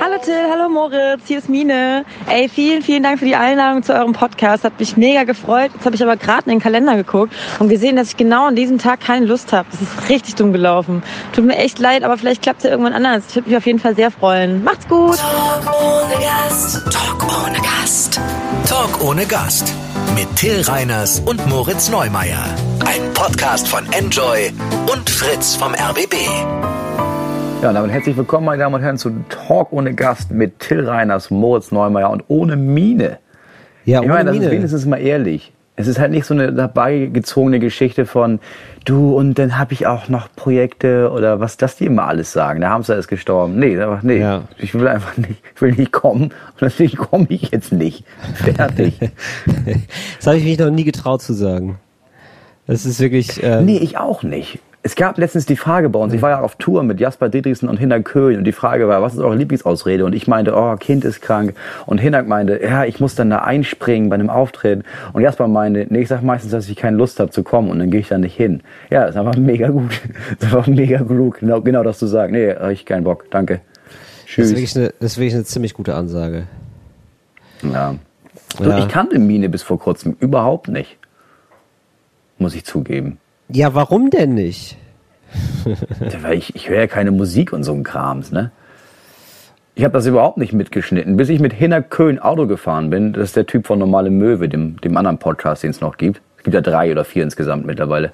Hallo Till, hallo Moritz, hier ist Mine. Ey, vielen, vielen Dank für die Einladung zu eurem Podcast. Hat mich mega gefreut. Jetzt habe ich aber gerade in den Kalender geguckt und gesehen, dass ich genau an diesem Tag keine Lust habe. Das ist richtig dumm gelaufen. Tut mir echt leid, aber vielleicht klappt es ja irgendwann anders. Ich würde mich auf jeden Fall sehr freuen. Macht's gut. Talk ohne Gast. Talk ohne Gast. Talk ohne Gast. Mit Till Reiners und Moritz Neumeier. Ein Podcast von Enjoy und Fritz vom RBB. Ja, damit herzlich willkommen, meine Damen und Herren, zu Talk ohne Gast mit Till Reiners, Moritz Neumeier und ohne Mine. Ja, Ich ohne meine, das ist Miene. wenigstens mal ehrlich. Es ist halt nicht so eine dabei gezogene Geschichte von du und dann habe ich auch noch Projekte oder was das die immer alles sagen. Der Hamster ist gestorben. Nee, einfach nee. Ja. Ich will einfach nicht, ich will nicht kommen und deswegen komme ich jetzt nicht. Fertig. Das habe ich mich noch nie getraut zu sagen. Das ist wirklich. Ähm, Nee, ich auch nicht. Es gab letztens die Frage bei uns, ich war ja auf Tour mit Jasper Didriksen und Hinak Köhn und die Frage war, was ist eure Lieblingsausrede? Und ich meinte, oh, Kind ist krank. Und Hinak meinte, ja, ich muss dann da einspringen bei einem Auftreten. Und Jasper meinte, nee, ich sag meistens, dass ich keine Lust habe zu kommen und dann gehe ich da nicht hin. Ja, das ist einfach mega gut. Das ist einfach mega klug, genau, genau das zu sagen. Nee, ich keinen Bock, danke. das, Tschüss. ist wirklich eine, das ist wirklich eine ziemlich gute Ansage. Ja. Ja. Ich kannte Mine bis vor kurzem überhaupt nicht. Muss ich zugeben. Ja, warum denn nicht? Weil ich, ich höre ja keine Musik und so ein Krams, ne? Ich habe das überhaupt nicht mitgeschnitten, bis ich mit Hinner Köhn Auto gefahren bin. Das ist der Typ von Normale Möwe, dem, dem anderen Podcast, den es noch gibt. Es gibt ja drei oder vier insgesamt mittlerweile.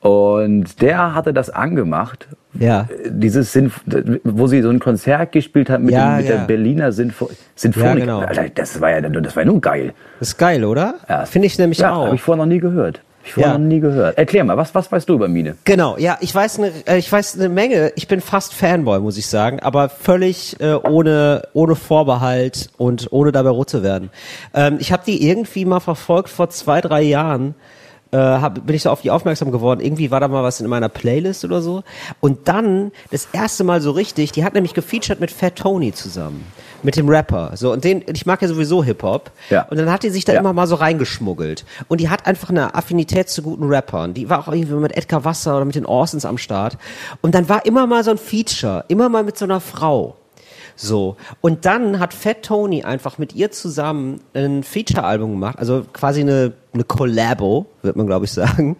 Und der hatte das angemacht. Ja. Dieses Sinf wo sie so ein Konzert gespielt hat mit, Ja, dem, mit ja. der Berliner Sinfo Sinfonik. Ja, genau. Alter, das war ja, das war ja nun geil. Das ist geil, oder? Ja. Finde ich nämlich auch. habe ich vorher noch nie gehört. Ich vorher Ja. noch nie gehört. Erklär mal, was, was weißt du über Mine? Genau, ja, ich weiß eine, äh, ich weiß eine Menge. Ich bin fast Fanboy, muss ich sagen, aber völlig äh, ohne ohne Vorbehalt und ohne dabei rot zu werden. Ähm, ich habe die irgendwie mal verfolgt vor zwei drei Jahren. Äh, hab, bin ich so auf die aufmerksam geworden. Irgendwie war da mal was in meiner Playlist oder so. Und dann das erste Mal so richtig. Die hat nämlich gefeatured mit Fat Tony zusammen, mit dem Rapper. So und den, ich mag ja sowieso Hip Hop. Ja. Und dann hat die sich da Ja. immer mal so reingeschmuggelt. Und die hat einfach eine Affinität zu guten Rappern. Die war auch irgendwie mit Edgar Wasser oder mit den Orsons am Start. Und dann war immer mal so ein Feature, immer mal mit so einer Frau. So. Und dann hat Fat Tony einfach mit ihr zusammen ein Feature-Album gemacht, also quasi eine, eine Collabo, wird man glaube ich sagen.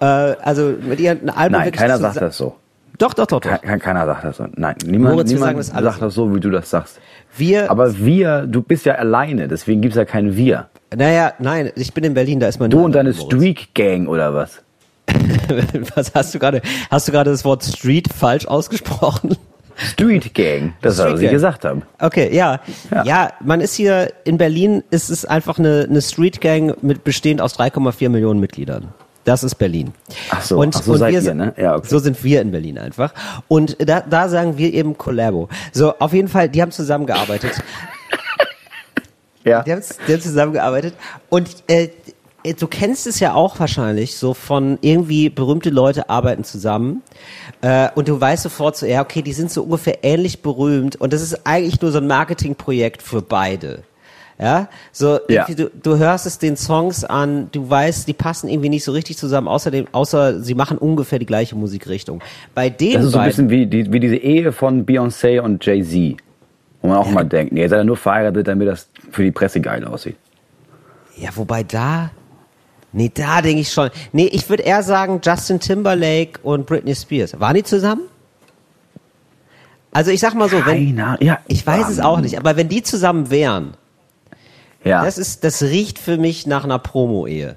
Äh, also mit ihr ein Album Nein, keiner sagt das so. Doch, doch, doch, doch. Ke- ke- Keiner sagt das so. Nein, niemand, Moritz, niemand das sagt das so, wie du das sagst. Wir, Aber wir, du bist ja alleine, deswegen gibt's ja kein Wir. naja, nein, ich bin in Berlin, da ist mein Du und deine. Streak Gang oder was? Was hast du gerade, hast du gerade das Wort Street falsch ausgesprochen? Street Gang, das war, Street was Gang. gesagt habe. Okay, ja. Ja. ja. man ist hier in Berlin, ist es einfach eine, eine Street Gang mit bestehend aus 3,4 Millionen Mitgliedern. Das ist Berlin. Ach so, und, ach so und seid wir ihr, sind- ne? Ja, okay. So sind wir in Berlin einfach. Und da, da sagen wir eben Collabo. So, auf jeden Fall, die haben zusammengearbeitet. Ja. Die haben, die haben zusammengearbeitet. Und äh, du kennst es ja auch wahrscheinlich, so von irgendwie berühmte Leute arbeiten zusammen. Äh, und du weißt sofort so, ja, okay, die sind so ungefähr ähnlich berühmt. Und das ist eigentlich nur so ein Marketingprojekt für beide. Ja, so Ja. Du, du hörst es den Songs an, du weißt, die passen irgendwie nicht so richtig zusammen, außerdem, außer sie machen ungefähr die gleiche Musikrichtung. Bei den Das ist so ein bisschen wie, die, wie diese Ehe von Beyoncé und Jay-Z. Wo man auch mal denkt, nee, ihr seid ja nur verheiratet, damit das für die Presse geil aussieht. Ja, wobei da. Nee, da denke ich schon. Nee, ich würde eher sagen, Justin Timberlake und Britney Spears. Waren die zusammen? Also ich sag mal so, wenn. Keine Ahnung. Ja, Ich weiß es auch nicht, aber wenn die zusammen wären, Ja, das ist, das riecht für mich nach einer Promo-Ehe.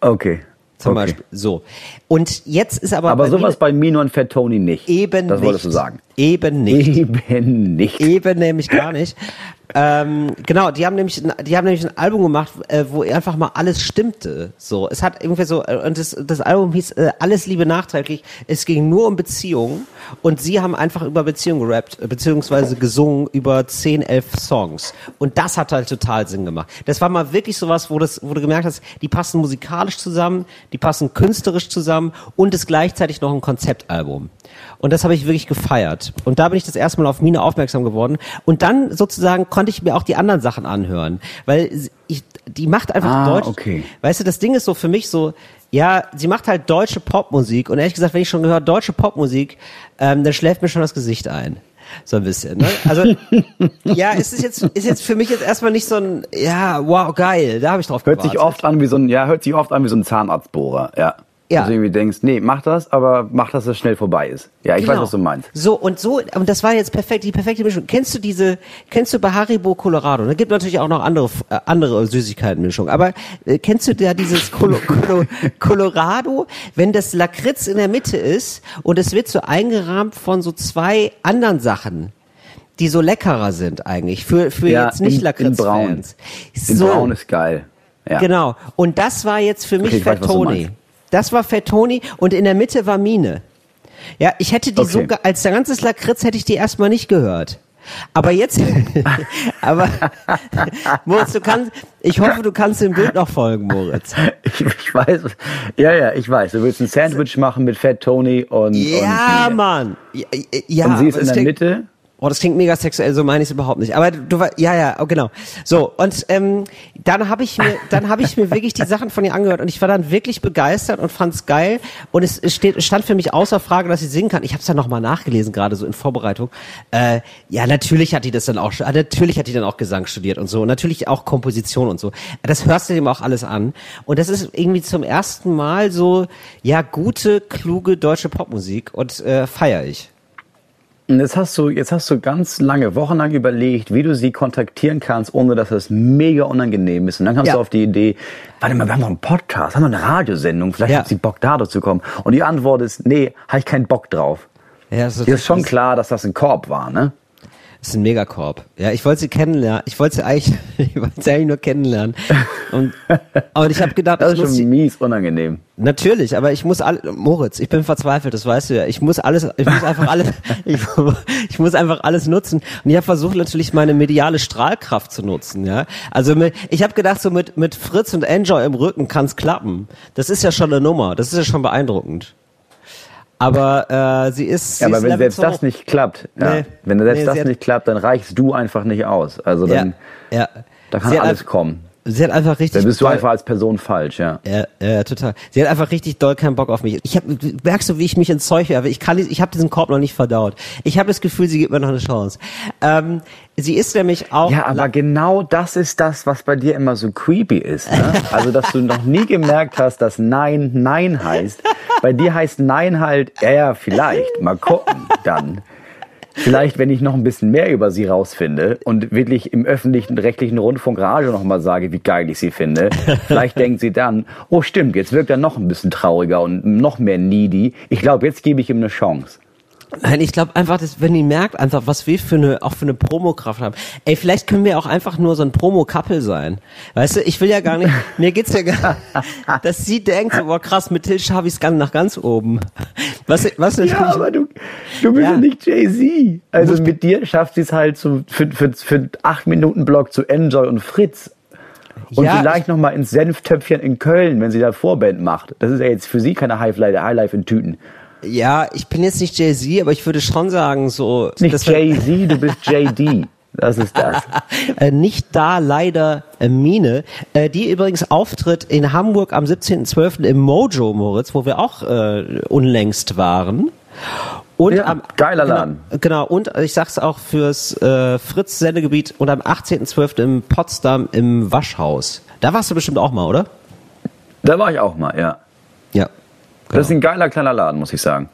okay. Zum okay. Beispiel. So. Und jetzt ist aber. Aber bei sowas mir bei Mino und Fat Tony nicht. eben Das nicht. wolltest du sagen. Eben nicht. Eben nicht. Eben nämlich gar nicht. ähm, genau, die haben nämlich, die haben nämlich ein Album gemacht, äh, wo einfach mal alles stimmte. So, es hat irgendwie so äh, und das, das Album hieß äh, Alles Liebe nachträglich. Es ging nur um Beziehungen und sie haben einfach über Beziehungen gerappt äh, beziehungsweise gesungen über 10, 11 Songs und das hat halt total Sinn gemacht. Das war mal wirklich sowas, wo das, wo du gemerkt hast, die passen musikalisch zusammen, die passen künstlerisch zusammen und ist gleichzeitig noch ein Konzeptalbum. Und das habe ich wirklich gefeiert. Und da bin ich das erste Mal auf Mine aufmerksam geworden. Und dann sozusagen konnte ich mir auch die anderen Sachen anhören. Weil ich, die macht einfach Ah, Deutsch. okay. Weißt du, das Ding ist so für mich so, ja, sie macht halt deutsche Popmusik. Und ehrlich gesagt, wenn ich schon gehört deutsche Popmusik, ähm, dann schläft mir schon das Gesicht ein. So ein bisschen, ne? Also, ja, es ist jetzt, ist jetzt für mich jetzt erstmal nicht so ein, ja, wow, geil, da habe ich drauf Hört gewartet. sich oft an wie so ein, ja, hört sich oft an wie so ein Zahnarztbohrer, ja. Ja. Dass du irgendwie denkst, nee, mach das, aber mach, dass es schnell vorbei ist. Ja, ich weiß, Genau. was du meinst. So, und so, und das war jetzt perfekt, die perfekte Mischung. Kennst du diese, kennst du bei Haribo Colorado? Da gibt natürlich auch noch andere, äh, andere Süßigkeitenmischungen. Aber äh, kennst du da dieses Colo, Colo, Colorado, wenn das Lakritz in der Mitte ist und es wird so eingerahmt von so zwei anderen Sachen, die so leckerer sind eigentlich, für, für Ja, jetzt nicht in- in Braun. Lakritz-Fans. In So. Braun ist geil. Ja. Genau. Und das war jetzt für mich Okay, ich weiß, Das war Fettoni und in der Mitte war Mine. Ja, ich hätte die Okay. sogar, als der ganzes Lakritz hätte ich die erstmal nicht gehört. Aber jetzt, aber, Moritz, du kannst, ich hoffe, du kannst dem Bild noch folgen, Moritz. Ich, ich weiß, ja, ja, ich weiß. Du willst ein Sandwich machen mit Fat Tony und, Ja, und, Mann. Ja, ja, und sie ist in der Mitte. Oh, das klingt mega sexuell, so meine ich es überhaupt nicht. Aber du, war, ja, ja, oh, genau. So und ähm, dann habe ich mir, dann habe ich mir wirklich die Sachen von ihr angehört und ich war dann wirklich begeistert und fand's geil. Und es steht, stand für mich außer Frage, dass sie singen kann. Ich habe es dann nochmal nachgelesen, gerade so in Vorbereitung. Äh, ja, natürlich hat die das dann auch, natürlich hat die dann auch Gesang studiert und so, und natürlich auch Komposition und so. Das hörst du dem auch alles an. Und das ist irgendwie zum ersten Mal so, ja, gute, kluge deutsche Popmusik und äh, feier ich. Und jetzt hast du, jetzt hast du ganz lange, wochenlang überlegt, wie du sie kontaktieren kannst, ohne dass das mega unangenehm ist. Und dann kamst Ja. du auf die Idee, warte mal, wir haben doch einen Podcast, haben wir eine Radiosendung, vielleicht Ja. hat sie Bock da dazu kommen. Und die Antwort ist, nee, habe ich keinen Bock drauf. Ja, so, ist schon klar, dass das ein Korb war, ne? Das ist ein Megakorb. Ja, ich wollte sie kennenlernen. Ich wollte sie eigentlich, ich wollte sie eigentlich nur kennenlernen. Und, und ich habe gedacht, Das ist schon sie, mies unangenehm. natürlich, aber ich muss alle, Moritz, ich bin verzweifelt, das weißt du ja. Ich muss alles, ich muss einfach alles, ich, ich muss einfach alles nutzen. Und ich habe versucht natürlich meine mediale Strahlkraft zu nutzen, ja. Also mit, ich habe gedacht, so mit mit Fritz und Enjoy im Rücken kann's klappen. Das ist ja schon eine Nummer. Das ist ja schon beeindruckend. Aber äh, sie ist. Ja, sie aber ist wenn Level selbst das nicht klappt, ja, Nee. wenn selbst Nee, das nicht klappt, dann reichst du einfach nicht aus. Also dann, ja, ja. da kann Sie alles kommen. Sie hat einfach richtig. Dann bist du einfach als Person falsch, ja. Ja, ja, total. Sie hat einfach richtig doll keinen Bock auf mich. Ich hab, merkst du, wie ich mich ins Zeug werfe? Ich kann, ich habe diesen Korb noch nicht verdaut. Ich habe das Gefühl, sie gibt mir noch eine Chance. Ähm, sie ist nämlich auch. Ja, aber genau das ist das, was bei dir immer so creepy ist. Ne? Also, dass du noch nie gemerkt hast, dass Nein Nein heißt. Bei dir heißt Nein halt, ja, ja, vielleicht, mal gucken, dann. Vielleicht, wenn ich noch ein bisschen mehr über sie rausfinde und wirklich im öffentlichen rechtlichen Rundfunk Radio noch mal sage, wie geil ich sie finde, vielleicht denkt sie dann, oh stimmt, jetzt wirkt er noch ein bisschen trauriger und noch mehr needy. Ich glaube, jetzt gebe ich ihm eine Chance. Nein, ich glaube einfach, dass, wenn die merkt einfach, was wir für eine, auch für eine Promokraft haben. Ey, vielleicht können wir auch einfach nur so ein Promo-Couple sein. Weißt du, ich will ja gar nicht, mir geht's ja gar, dass sie denkt, so, boah krass, mit Till schaffe ich's ganz nach ganz oben. Was, was Ja, aber du, du bist ja, Ja. nicht Jay-Z. Also mit dir schafft sie es halt zu, für, für, für acht Minuten Block zu Enjoy und Fritz. Und Ja, vielleicht noch mal ins Senftöpfchen in Köln, wenn sie da Vorband macht. Das ist ja jetzt für sie keine Highlife, Highlife in Tüten. Ja, ich bin jetzt nicht Jay-Z, aber ich würde schon sagen, so. Nicht Jay-Z, du bist JD. Das ist das. äh, nicht da leider äh, Mine, äh, die übrigens auftritt in Hamburg am 17.12. im Mojo, Moritz, wo wir auch unlängst waren. Und Ja, am, geiler genau, Laden. Genau, und ich sag's auch fürs Fritz-Sendegebiet und am 18.12. in Potsdam im Waschhaus. Da warst du bestimmt auch mal, oder? Da war ich auch mal, ja. Ja. Das ist ein geiler kleiner Laden, muss ich sagen.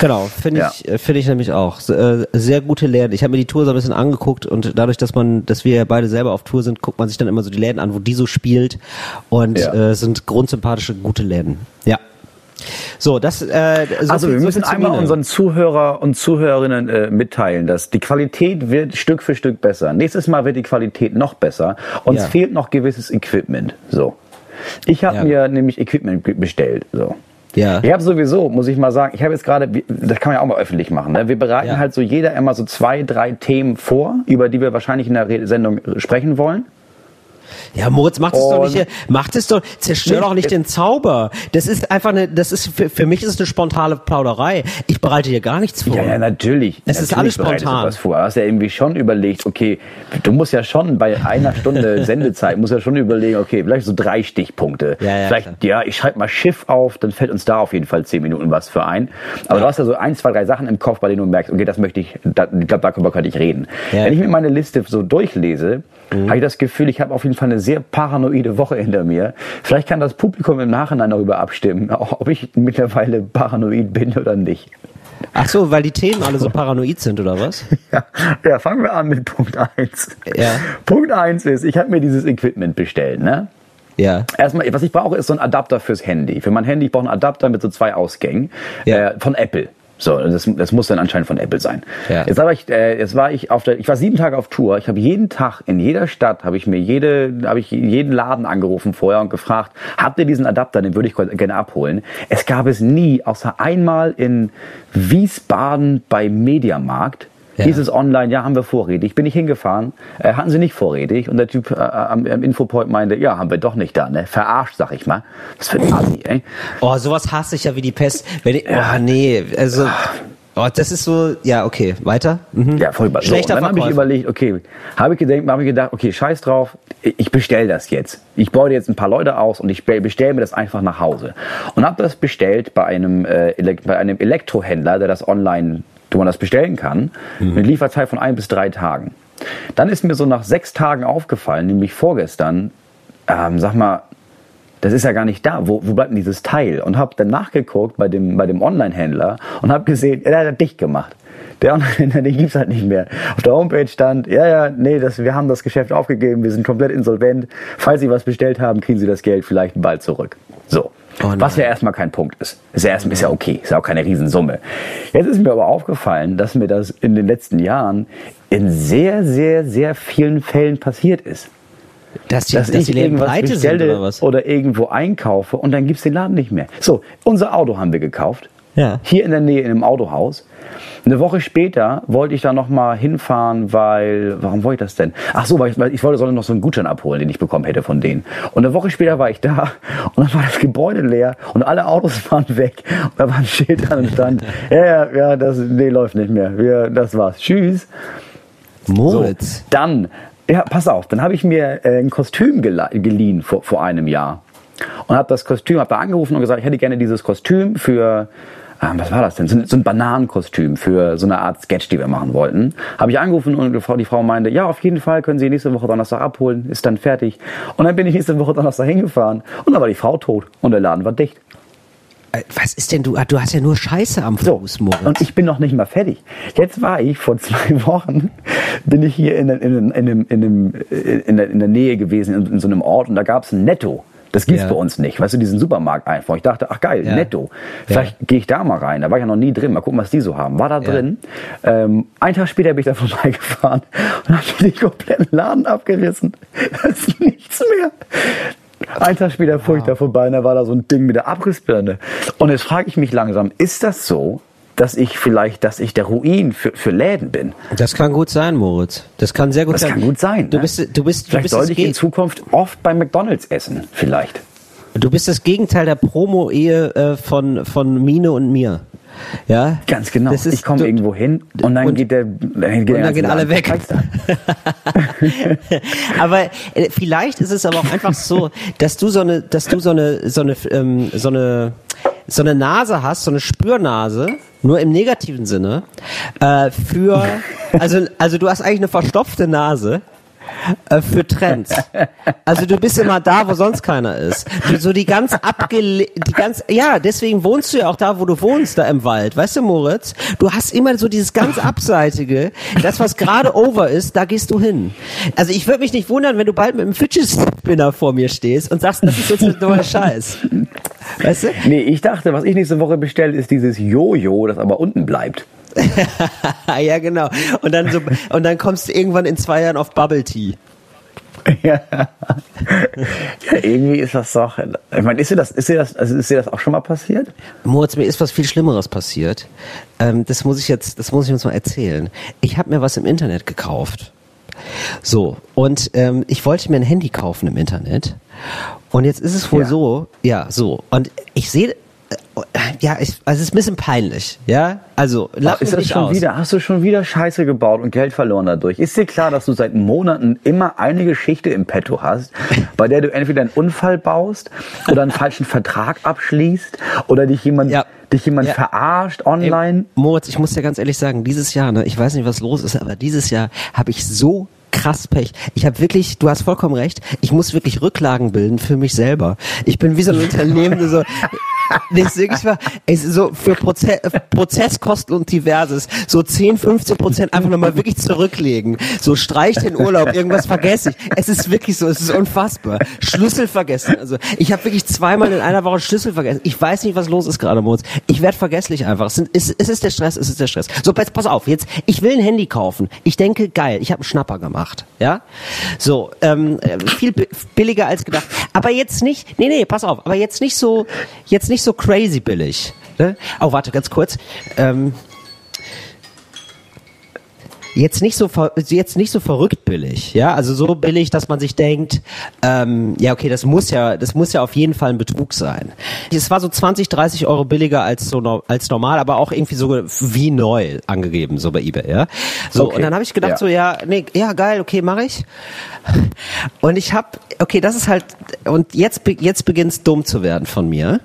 Genau, finde Ja. ich, äh, finde ich nämlich auch. Äh, sehr gute Läden. Ich habe mir die Tour so ein bisschen angeguckt und dadurch, dass man, dass wir beide selber auf Tour sind, guckt man sich dann immer so die Läden an, wo die so spielt und Ja. äh, sind grundsympathische, gute Läden. Ja. So, das. Äh, so Also viel- wir so müssen zu einmal Mine. unseren Zuhörer und Zuhörerinnen äh, mitteilen, dass die Qualität wird Stück für Stück besser. Nächstes Mal wird die Qualität noch besser. Uns Ja. fehlt noch gewisses Equipment. So. Ich habe mir nämlich Equipment be- bestellt. So. Ja. Ich habe sowieso, muss ich mal sagen, ich habe jetzt gerade, das kann man ja auch mal öffentlich machen. Ne? Wir bereiten Ja. halt so jeder immer so zwei, drei Themen vor, über die wir wahrscheinlich in der Sendung sprechen wollen. Ja, Moritz, mach das doch nicht, mach das doch, zerstör doch nicht es- den Zauber. Das ist einfach eine, das ist, für, für mich ist es eine spontane Plauderei. Ich bereite hier gar nichts vor. Ja, ja, natürlich. Es ist alles spontan. Was vor. Du hast ja irgendwie schon überlegt, okay, du musst ja schon bei einer Stunde Sendezeit, musst ja schon überlegen, okay, vielleicht so drei Stichpunkte. Ja, ja, vielleicht, ja, ich schreibe mal Schiff auf, dann fällt uns da auf jeden Fall zehn Minuten was für ein. Aber du hast ja so ein, zwei, drei Sachen im Kopf, bei denen du merkst, okay, das möchte ich, da, ich glaube, darüber könnte ich reden. Ja. Wenn ich mir meine Liste so durchlese, Mhm. habe ich das Gefühl, ich habe auf jeden Fall eine sehr paranoide Woche hinter mir. Vielleicht kann das Publikum im Nachhinein darüber abstimmen, ob ich mittlerweile paranoid bin oder nicht. Ach so, weil die Themen alle so paranoid sind, oder was? Ja, ja, fangen wir an mit Punkt 1. Ja. Punkt 1 ist, ich habe mir dieses Equipment bestellt. Ne? Ja. Erstmal, was ich brauche, ist so ein Adapter fürs Handy. Für mein Handy, ich brauche einen Adapter mit so zwei Ausgängen Ja. äh, von Apple. So, das, das muss dann anscheinend von Apple sein. Ja. Jetzt, war ich, äh, jetzt war ich auf der, ich war sieben Tage auf Tour. Ich habe jeden Tag in jeder Stadt habe ich mir jede, habe ich jeden Laden angerufen vorher und gefragt, habt ihr diesen Adapter? Den würde ich gerne abholen. Es gab es nie, außer einmal in Wiesbaden bei Mediamarkt. Ja. Hieß es online, ja, haben wir vorrätig. Bin ich hingefahren, äh, hatten sie nicht vorrätig. Und der Typ äh, am, am Infopoint meinte, ja, haben wir doch nicht da, ne? Verarscht, sag ich mal. Was für ein Asi, ey. Oh, sowas hasse ich ja wie die Pest. Wenn ich, oh, nee, also, oh, das ist so, ja, okay, weiter. Mhm. Ja, voll so, Schlechter Dann habe ich überlegt, okay, habe ich gedacht, habe ich gedacht, okay, scheiß drauf, ich bestell das jetzt. Ich beute jetzt ein paar Leute aus und ich bestelle mir das einfach nach Hause. Und habe das bestellt bei einem, äh, bei einem Elektrohändler, der das online, wo man das bestellen kann, mit Lieferzeit von ein bis drei Tagen. Dann ist mir so nach sechs Tagen aufgefallen, nämlich vorgestern, ähm, sag mal, das ist ja gar nicht da. Wo, wo bleibt denn dieses Teil? Und habe dann nachgeguckt bei dem, bei dem Online-Händler und habe gesehen, der hat das dicht gemacht. Der Online-Händler, den gibt's halt nicht mehr. Auf der Homepage stand, ja, ja, nee, das, wir haben das Geschäft aufgegeben, wir sind komplett insolvent. Falls Sie was bestellt haben, kriegen Sie das Geld vielleicht bald zurück. So. Oh was ja erstmal kein Punkt ist. Ist ja, erst, ist ja okay, ist ja auch keine Riesensumme. Jetzt ist mir aber aufgefallen, dass mir das in den letzten Jahren in sehr, sehr, sehr vielen Fällen passiert ist Dass die, dass, dass ich die irgendwas bestelle oder oder irgendwo einkaufe und dann gibt's den Laden nicht mehr. So, unser Auto haben wir gekauft. Ja. Hier in der Nähe in einem Autohaus. Eine Woche später wollte ich da noch mal hinfahren, weil warum wollte ich das denn? Ach so, weil ich, weil ich wollte sollte noch so einen Gutschein abholen, den ich bekommen hätte von denen. Und eine Woche später war ich da und dann war das Gebäude leer und alle Autos waren weg und da war ein Schild dran und stand, ja, ja, ja, das nee, läuft nicht mehr. Wir, das war's. Tschüss. Moritz. So, dann, ja, pass auf, dann habe ich mir äh, ein Kostüm geliehen vor, vor einem Jahr. Und habe das Kostüm, habe da angerufen und gesagt, ich hätte gerne dieses Kostüm für, was war das denn? So, ein- so ein Bananenkostüm für so eine Art Sketch, die wir machen wollten. Habe ich angerufen und die Frau, meinte, ja, auf jeden Fall können Sie nächste Woche Donnerstag abholen, ist dann fertig. Und dann bin ich nächste Woche Donnerstag hingefahren und dann war die Frau tot und der Laden war dicht. Äh, Was ist denn du? Ah, Du hast ja nur Scheiße am So, Fuß, Moritz. und ich bin noch nicht mal fertig. Jetzt war ich vor zwei Wochen, bin ich hier in, in, in, in, in, in, in, der, in der Nähe gewesen, in, in so einem Ort, und da gab es ein Netto. Das gibt's Ja. bei uns nicht. Weißt du, diesen Supermarkt einfach. Ich dachte, ach geil, Ja. Netto. Vielleicht gehe ich da mal rein. Da war ich ja noch nie drin. Mal gucken, was die so haben. War da Ja. drin. Ähm, einen Tag später bin ich da vorbeigefahren und habe den kompletten Laden abgerissen. Da ist nichts mehr. Einen Tag später fuhr ich da vorbei und da war da so ein Ding mit der Abrissbirne. Und jetzt frage ich mich langsam, ist das so, dass ich vielleicht, dass ich der Ruin für, für Läden bin? Das kann gut sein, Moritz. Das kann sehr gut Das sein. kann gut sein. Du ne? bist, du bist, du vielleicht bist, sollte das ich in Zukunft oft bei McDonalds essen, vielleicht. du bist das Gegenteil der Promo-Ehe äh, von, von Mine und mir. Ja? Ganz genau. Das ist- ich komme du- irgendwo hin und dann und- geht der, dann, geht und dann gehen alle weg. aber äh, vielleicht ist es aber auch einfach so, dass du so eine, dass du so eine, so eine, ähm, so eine, so eine Nase hast, so eine Spürnase, nur im negativen Sinne, äh, für, also, also du hast eigentlich eine verstopfte Nase. Äh, Für Trends. Also du bist immer da, wo sonst keiner ist. So die ganz abgele die ganz ja, deswegen wohnst du ja auch da, wo du wohnst, da im Wald. Weißt du, Moritz? Du hast immer so dieses ganz abseitige, das was gerade over ist, da gehst du hin. Also ich würde mich nicht wundern, wenn du bald mit einem Fidget Spinner vor mir stehst und sagst, das ist jetzt ein neuer Scheiß. Weißt du? Nee, ich dachte, was ich nächste Woche bestelle, ist dieses Jojo, das aber unten bleibt. ja, genau. Und dann so, und dann kommst du irgendwann in zwei Jahren auf Bubble Tea. ja. ja, irgendwie ist das doch. Ich meine, ist dir das, ist dir das, also ist dir das auch schon mal passiert? Moritz, mir ist was viel Schlimmeres passiert. Ähm, das muss ich jetzt, das muss ich uns mal erzählen. Ich habe mir was im Internet gekauft. So, und ähm, ich wollte mir ein Handy kaufen im Internet. Und jetzt ist es wohl Ja. so, ja, so. Und ich sehe, ja, ich, also es ist ein bisschen peinlich, ja. Also, lach Ach, ist das schon aus. wieder? Hast du schon wieder Scheiße gebaut und Geld verloren dadurch? Ist dir klar, dass du seit Monaten immer eine Geschichte im Petto hast, bei der du entweder einen Unfall baust oder einen falschen Vertrag abschließt oder dich jemand, Ja. dich jemand Ja. verarscht Ey, online? Moritz, ich muss dir ganz ehrlich sagen, dieses Jahr, ne, ich weiß nicht, was los ist, aber dieses Jahr habe ich so krass Pech. Ich habe wirklich, du hast vollkommen recht, ich muss wirklich Rücklagen bilden für mich selber. Ich bin wie so ein Unternehmen, so, deswegen war, ey, so für Proze Prozesskosten und diverses, so 10, 15 Prozent einfach nochmal wirklich zurücklegen. So streich den Urlaub, irgendwas vergesse ich. Es ist wirklich so, es ist unfassbar. Schlüssel vergessen. Also ich habe wirklich zweimal in einer Woche Schlüssel vergessen. Ich weiß nicht, was los ist gerade, Moritz. Ich werde vergesslich einfach. Es, sind, es, es ist der Stress, es ist der Stress. So, jetzt pass auf, jetzt, ich will ein Handy kaufen. Ich denke, geil, ich habe einen Schnapper gemacht. Ja? So, ähm, äh, viel bi- billiger als gedacht. Aber jetzt nicht, nee, nee, pass auf, aber jetzt nicht so, jetzt nicht so crazy billig. Ne? Oh, warte, ganz kurz. Ähm, jetzt nicht so jetzt nicht so verrückt billig, ja, also so billig, dass man sich denkt, ähm, ja okay, das muss ja, das muss ja auf jeden Fall ein Betrug sein. Es war so 20, 30 Euro billiger als so no- als normal, aber auch irgendwie so wie neu angegeben so bei eBay, ja. So Okay, und dann habe ich gedacht ja. so ja, nee, ja geil, okay, mache ich. Und ich habe, okay, das ist halt und jetzt jetzt beginnt's dumm zu werden von mir.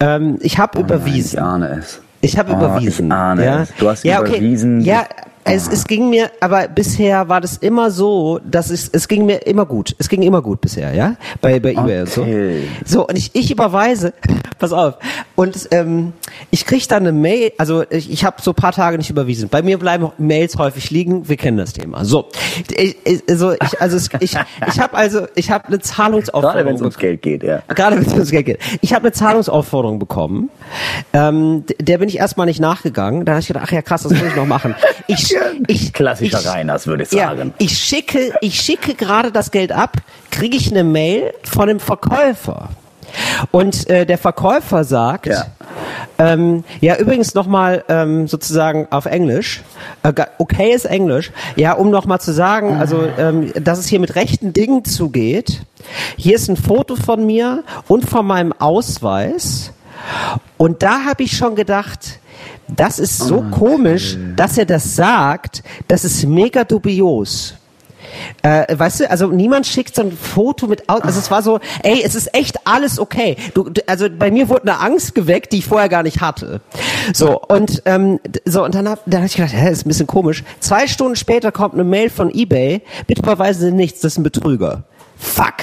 Ähm, ich habe überwiesen. Ich ahne es. Ich habe Oh, überwiesen. Ich ahne ja? es. Du hast ja, okay. überwiesen. Ja, es, es ging mir, aber bisher war das immer so, dass es, es ging mir immer gut. Es ging immer gut bisher, ja? Bei, bei eBay und so. Okay. So, und ich, ich überweise, pass auf, und ähm, ich krieg dann eine Mail, also ich, ich habe so ein paar Tage nicht überwiesen. Bei mir bleiben Mails häufig liegen, wir kennen das Thema. So, ich, ich, also ich, also ich, ich habe also, ich habe eine Zahlungsaufforderung Gerade wenn es ums. Geld geht, ja. Gerade wenn es ums Geld geht. Ich habe eine Zahlungsaufforderung bekommen. Ähm, der bin ich erstmal nicht nachgegangen. Da habe ich gedacht, ach ja krass, das muss ich noch machen. Ich, ich, Klassischer ich, Reiners, würde ich ja, sagen. ich schicke, ich schicke gerade das Geld ab, kriege ich eine Mail von dem Verkäufer. Und äh, der Verkäufer sagt, Ja. ähm, ja übrigens nochmal ähm, sozusagen auf Englisch, äh, okay ist Englisch, ja um nochmal zu sagen, also ähm, dass es hier mit rechten Dingen zugeht. Hier ist ein Foto von mir und von meinem Ausweis. Und da habe ich schon gedacht, das ist so komisch, dass er das sagt. Das ist mega dubios. Äh, weißt du, also niemand schickt so ein Foto mit, Au- also es war so, ey, es ist echt alles okay. Du, du, also bei mir wurde eine Angst geweckt, die ich vorher gar nicht hatte. So und ähm, so und dann hab, dann hab ich gedacht, hä, ist ein bisschen komisch. Zwei Stunden später kommt eine Mail von eBay, bitte überweisen Sie nichts, das ist ein Betrüger. Fuck.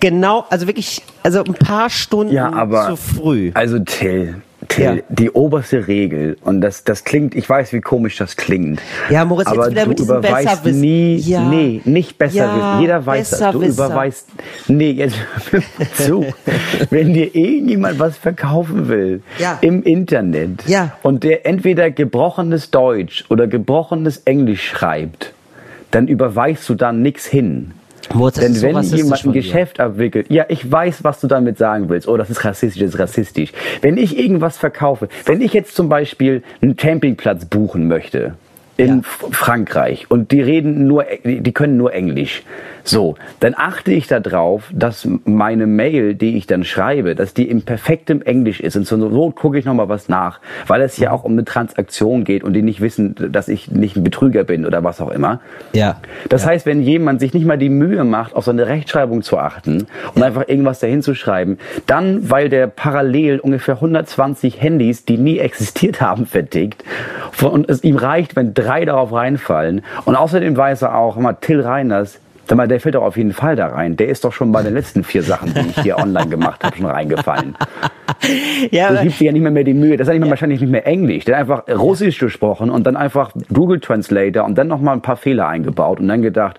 Genau, also wirklich, also ein paar Stunden Ja, aber zu früh. Also Till, Till, Ja. die oberste Regel und das das klingt, ich weiß, wie komisch das klingt. Ja, Moritz, jetzt aber wieder du mit diesem überweist nie, Ja. nee, nicht besser Ja, wissen. Jeder weiß das. Du überweist, nee, jetzt zu. Wenn dir irgendjemand was verkaufen will Ja. im Internet Ja. und der entweder gebrochenes Deutsch oder gebrochenes Englisch schreibt, dann überweist du da nichts hin. Moritz, Denn wenn jemand ein. Geschäft abwickelt, ja, ich weiß, was du damit sagen willst. Oh, das ist rassistisch, das ist rassistisch. Wenn ich irgendwas verkaufe, wenn ich jetzt zum Beispiel einen Campingplatz buchen möchte in Ja. Frankreich und die reden nur, die die können nur Englisch, so, dann achte ich darauf, dass meine Mail, die ich dann schreibe, dass die im perfektem Englisch ist. Und zur Not gucke ich nochmal was nach, weil es ja auch um eine Transaktion geht und die nicht wissen, dass ich nicht ein Betrüger bin oder was auch immer. Ja. Das ja. heißt, wenn jemand sich nicht mal die Mühe macht, auf seine Rechtschreibung zu achten und einfach irgendwas dahin zu schreiben, dann, weil der parallel ungefähr 120 Handys, die nie existiert haben, vertickt und es ihm reicht, wenn drei darauf reinfallen und außerdem weiß er auch, mal Till Reiners, sag mal, der fällt doch auf jeden Fall da rein. Der ist doch schon bei den letzten vier Sachen, die ich hier online gemacht habe, schon reingefallen. ja, Du aber- gibst dir ja nicht mehr, mehr die Mühe. Das ist ja wahrscheinlich nicht mehr Englisch. Der hat einfach Russisch gesprochen und dann einfach Google Translator und dann noch mal ein paar Fehler eingebaut und dann gedacht,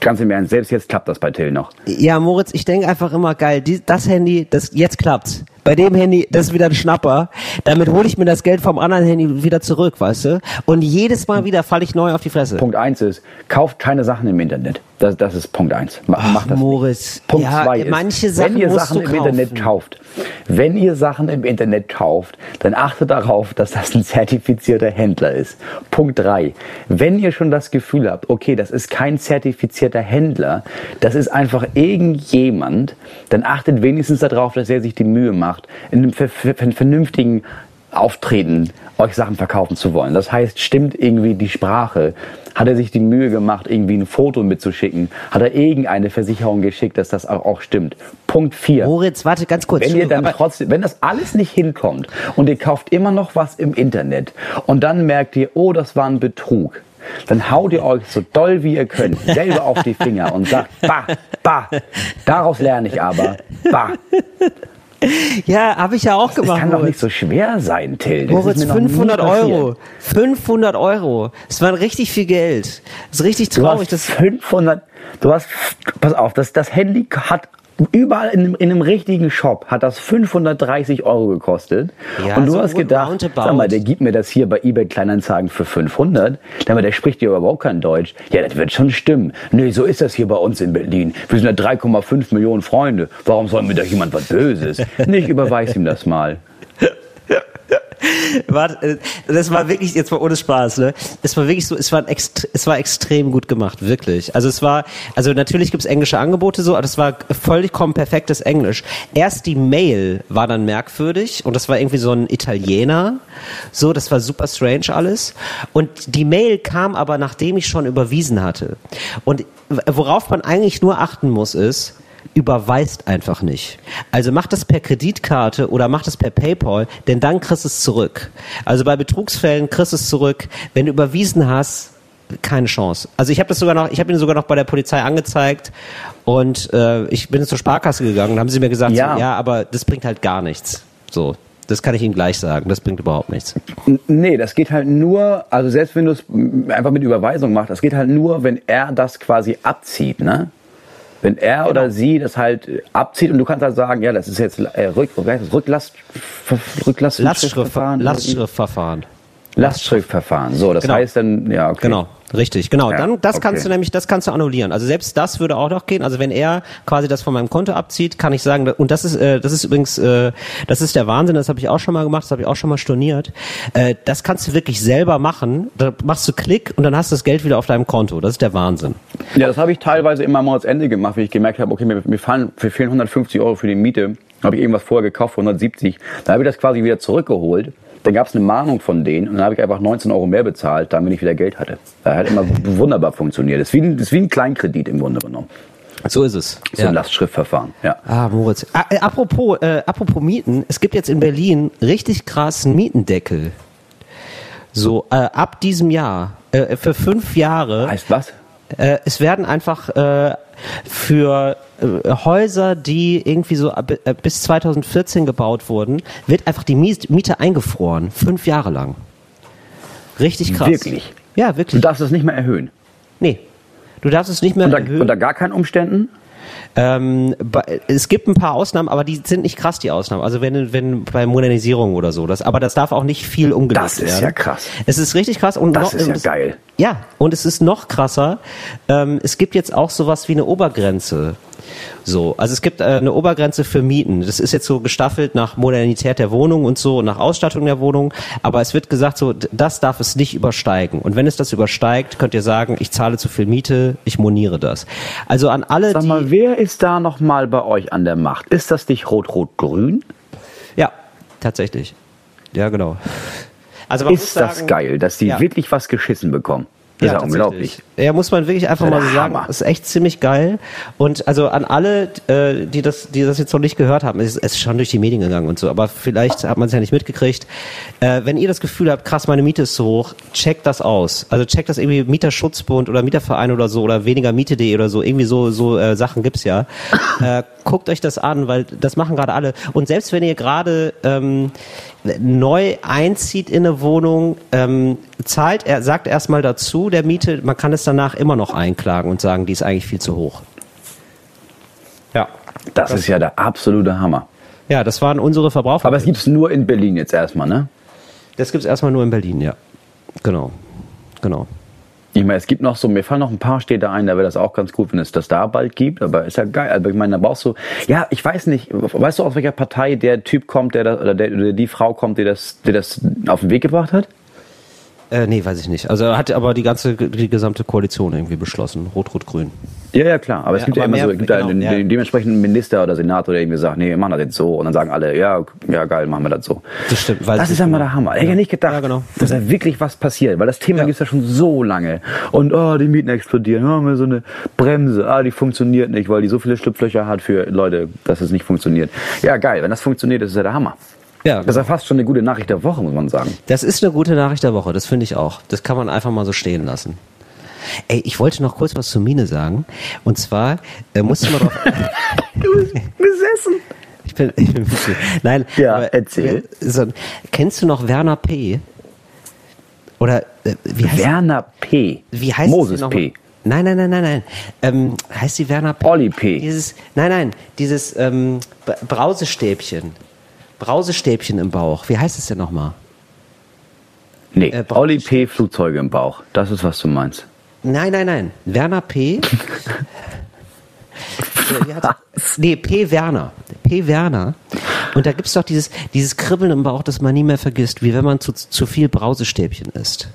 ganz im Ernst, selbst jetzt klappt das bei Till noch. Ja, Moritz, ich denke einfach immer geil, die, das Handy, das jetzt klappt's. Bei dem Handy, das ist wieder ein Schnapper. Damit hole ich mir das Geld vom anderen Handy wieder zurück, weißt du? Und jedes Mal wieder falle ich neu auf die Fresse. Punkt eins ist, kauft keine Sachen im Internet. Das, das ist Punkt eins. Mach, mach das Moritz. Nicht. Punkt Ja, zwei ist, manche Sachen wenn ihr Sachen im Internet kaufen. kauft, wenn ihr Sachen im Internet kauft, dann achtet darauf, dass das ein zertifizierter Händler ist. Punkt drei. Wenn ihr schon das Gefühl habt, okay, das ist kein zertifizierter Händler, das ist einfach irgendjemand, dann achtet wenigstens darauf, dass er sich die Mühe macht, in einem ver ver vernünftigen Auftreten euch Sachen verkaufen zu wollen. Das heißt, stimmt irgendwie die Sprache? Hat er sich die Mühe gemacht, irgendwie ein Foto mitzuschicken? Hat er irgendeine Versicherung geschickt, dass das auch, auch stimmt? Punkt vier. Moritz, warte ganz kurz. Wenn ihr dann trotzdem, wenn das alles nicht hinkommt und ihr kauft immer noch was im Internet und dann merkt ihr, oh, das war ein Betrug, dann haut ihr euch so doll wie ihr könnt selber auf die Finger und sagt, bah, bah, daraus lerne ich aber, bah. ja, habe ich ja auch Das gemacht. kann doch Moritz. nicht so schwer sein, Till. Das Moritz, ist mir noch nie 500 passiert. Euro. 500 Euro. Das war richtig viel Geld. Das ist richtig Du traurig. hast Das, 500, du hast, pass auf, das, das Handy hat überall in, einem- in einem richtigen Shop hat das 530 Euro gekostet. Ja, und du so hast gedacht, sag mal, der gibt mir das hier bei eBay Kleinanzeigen für 500. Sag mal, der spricht ja überhaupt kein Deutsch. Ja, das wird schon stimmen. Nee, so ist das hier bei uns in Berlin. Wir sind ja 3,5 Millionen Freunde. Warum soll mir da jemand was Böses? Nicht überweis ihm das mal. Warte, äh, das war wirklich, jetzt mal ohne Spaß, ne? Es war wirklich so, es war, ein ext es war extrem gut gemacht, wirklich. Also es war, also natürlich gibt's englische Angebote so, aber das war vollkommen perfektes Englisch. Erst die Mail war dann merkwürdig und das war irgendwie so ein Italiener, so, das war super strange alles. Und die Mail kam aber, nachdem ich schon überwiesen hatte. Und worauf man eigentlich nur achten muss, ist, überweist einfach nicht. Also mach das per Kreditkarte oder mach das per PayPal, denn dann kriegst du es zurück. Also bei Betrugsfällen kriegst du es zurück. Wenn du überwiesen hast, keine Chance. Also ich habe das sogar noch, ich habe ihn sogar noch bei der Polizei angezeigt und äh, ich bin zur Sparkasse gegangen und haben sie mir gesagt, Ja. so, ja, aber das bringt halt gar nichts. So, das kann ich Ihnen gleich sagen. Das bringt überhaupt nichts. Nee, das geht halt nur, also selbst wenn du es einfach mit Überweisung machst, das geht halt nur, wenn er das quasi abzieht, ne? Wenn er oder sie das halt äh, abzieht und du kannst halt sagen, ja, das ist jetzt äh, Rück? Rücklast, Rücklast, Lastschriftverfahren. Lastschriftverfahren. Lastschriftverfahren. So, das Genau. heißt dann, ja, okay. Genau, richtig, genau. Ja, dann das kannst okay. du nämlich, das kannst du annullieren. Also selbst das würde auch noch gehen. Also wenn er quasi das von meinem Konto abzieht, kann ich sagen, und das ist, äh, das ist übrigens, äh, das ist der Wahnsinn. Das habe ich auch schon mal gemacht, das habe ich auch schon mal storniert. Äh, das kannst du wirklich selber machen. Da machst du Klick und dann hast du das Geld wieder auf deinem Konto. Das ist der Wahnsinn. Ja, das habe ich teilweise immer mal ans Ende gemacht, wenn ich gemerkt habe, okay, mir, mir, fallen, mir fehlen 150 Euro für die Miete. Habe ich irgendwas vorher gekauft für 170. Dann habe ich das quasi wieder zurückgeholt. Dann gab es eine Mahnung von denen und dann habe ich einfach 19 Euro mehr bezahlt, damit ich wieder Geld hatte. Das hat immer wunderbar funktioniert. Das ist wie ein, das ist wie ein Kleinkredit im Grunde genommen. So ist es. So ein Lastschriftverfahren. Ja. Ah, Moritz. Ah, äh, apropos, äh, apropos Mieten, es gibt jetzt in Berlin richtig krassen Mietendeckel. So, äh, ab diesem Jahr, äh, für fünf Jahre. Heißt was? Äh, es werden einfach äh, für äh, Häuser, die irgendwie so äh, bis 2014 gebaut wurden, wird einfach die Miete eingefroren. Fünf Jahre lang. Richtig krass. Wirklich? Ja, Du wirklich. darfst es nicht mehr erhöhen. Nee. Du darfst es nicht mehr Unter, erhöhen. unter gar keinen Umständen? Ähm, es gibt ein paar Ausnahmen, aber die sind nicht krass, die Ausnahmen. Also wenn, wenn bei Modernisierung oder so. Das, aber das darf auch nicht viel umgelegt Das ist werden. ja krass. Es ist richtig krass. Und Das noch, ist ja und geil. Ja, und es ist noch krasser. Ähm, es gibt jetzt auch sowas wie eine Obergrenze. So, also es gibt äh, eine Obergrenze für Mieten. Das ist jetzt so gestaffelt nach Modernität der Wohnung und so, nach Ausstattung der Wohnung. Aber es wird gesagt, so, das darf es nicht übersteigen. Und wenn es das übersteigt, könnt ihr sagen, ich zahle zu viel Miete, ich moniere das. Also an alle, Sag die, mal, wer ist da noch mal bei euch an der Macht? Ist das nicht Rot-Rot-Grün? Ja, tatsächlich. Ja, genau. Also Ist das sagen- geil, dass die Ja. wirklich was geschissen bekommen? Das ist ja unglaublich. Ja, muss man wirklich einfach mal so sagen. Hammer. Ist echt ziemlich geil. Und also an alle, äh, die das, die das jetzt noch nicht gehört haben, es ist schon durch die Medien gegangen und so, aber vielleicht hat man es ja nicht mitgekriegt. Äh, wenn ihr das Gefühl habt, krass, meine Miete ist zu hoch, checkt das aus. Also checkt das irgendwie Mieterschutzbund oder Mieterverein oder so oder weniger Miete.de oder so. Irgendwie so, so äh, Sachen gibt's ja. äh, guckt euch das an, weil das machen gerade alle. Und selbst wenn ihr gerade ähm, neu einzieht in eine Wohnung, ähm, zahlt, er sagt erstmal dazu der Miete, man kann es danach immer noch einklagen und sagen, die ist eigentlich viel zu hoch. Ja. Das, ist ja der absolute Hammer. Ja, das waren unsere Verbraucher. Aber es gibt's nur in Berlin jetzt erstmal, ne? das gibt's erstmal nur in Berlin, ja. Genau. Genau. Ich meine, es gibt noch so, mir fallen noch ein paar Städte ein, da wäre das auch ganz gut, wenn es das da bald gibt, aber ist ja geil. Aber ich meine, da brauchst du, ja, ich weiß nicht, weißt du, aus welcher Partei der Typ kommt, der das, oder, der, oder die Frau kommt, die das, die das auf den Weg gebracht hat? Äh, nee, weiß ich nicht. Also hat aber die ganze, die gesamte Koalition irgendwie beschlossen. Rot-Rot-Grün. Ja, ja, klar. Aber es Ja, gibt ja aber immer so, mehr- es gibt ja genau, den, ja. den dementsprechenden Minister oder Senator, der irgendwie sagt, nee, wir machen das jetzt so. Und dann sagen alle, ja, ja, geil, machen wir das so. Das stimmt. Weil Das ist ja mal der Hammer. Ich hätte nicht gedacht, Ja, genau. dass da wirklich was passiert, weil das Thema gibt's ja schon so lange. Und oh, die Mieten explodieren, oh, haben wir so eine Bremse, ah, die funktioniert nicht, weil die so viele Schlupflöcher hat für Leute, dass es nicht funktioniert. Ja, geil, wenn das funktioniert, das ist ja der Hammer. Ja, Das ist ja fast schon eine gute Nachricht der Woche, muss man sagen. Das ist eine gute Nachricht der Woche, das finde ich auch. Das kann man einfach mal so stehen lassen. Ey, ich wollte noch kurz was zu Mine sagen. Und zwar äh, musste man drauf. Gesessen. ich bin, ich bin witzig. Nein, Ja, aber, erzähl. äh, So, kennst du noch Werner P? Oder äh, wie heißt Werner P. wie heißt Moses sie P. Nein, nein, nein, nein, nein. Ähm, heißt die Werner P? Olli P. Dieses, nein, nein, dieses ähm, Brausestäbchen. Brausestäbchen im Bauch. Wie heißt es denn nochmal? Nee, Äh, nicht. P. Flugzeuge im Bauch. Das ist, was du meinst. Nein, nein, nein. Werner P. Äh, hat- nee, P. Werner. P. Werner. Und da gibt's doch dieses, dieses Kribbeln im Bauch, das man nie mehr vergisst, wie wenn man zu, zu viel Brausestäbchen isst.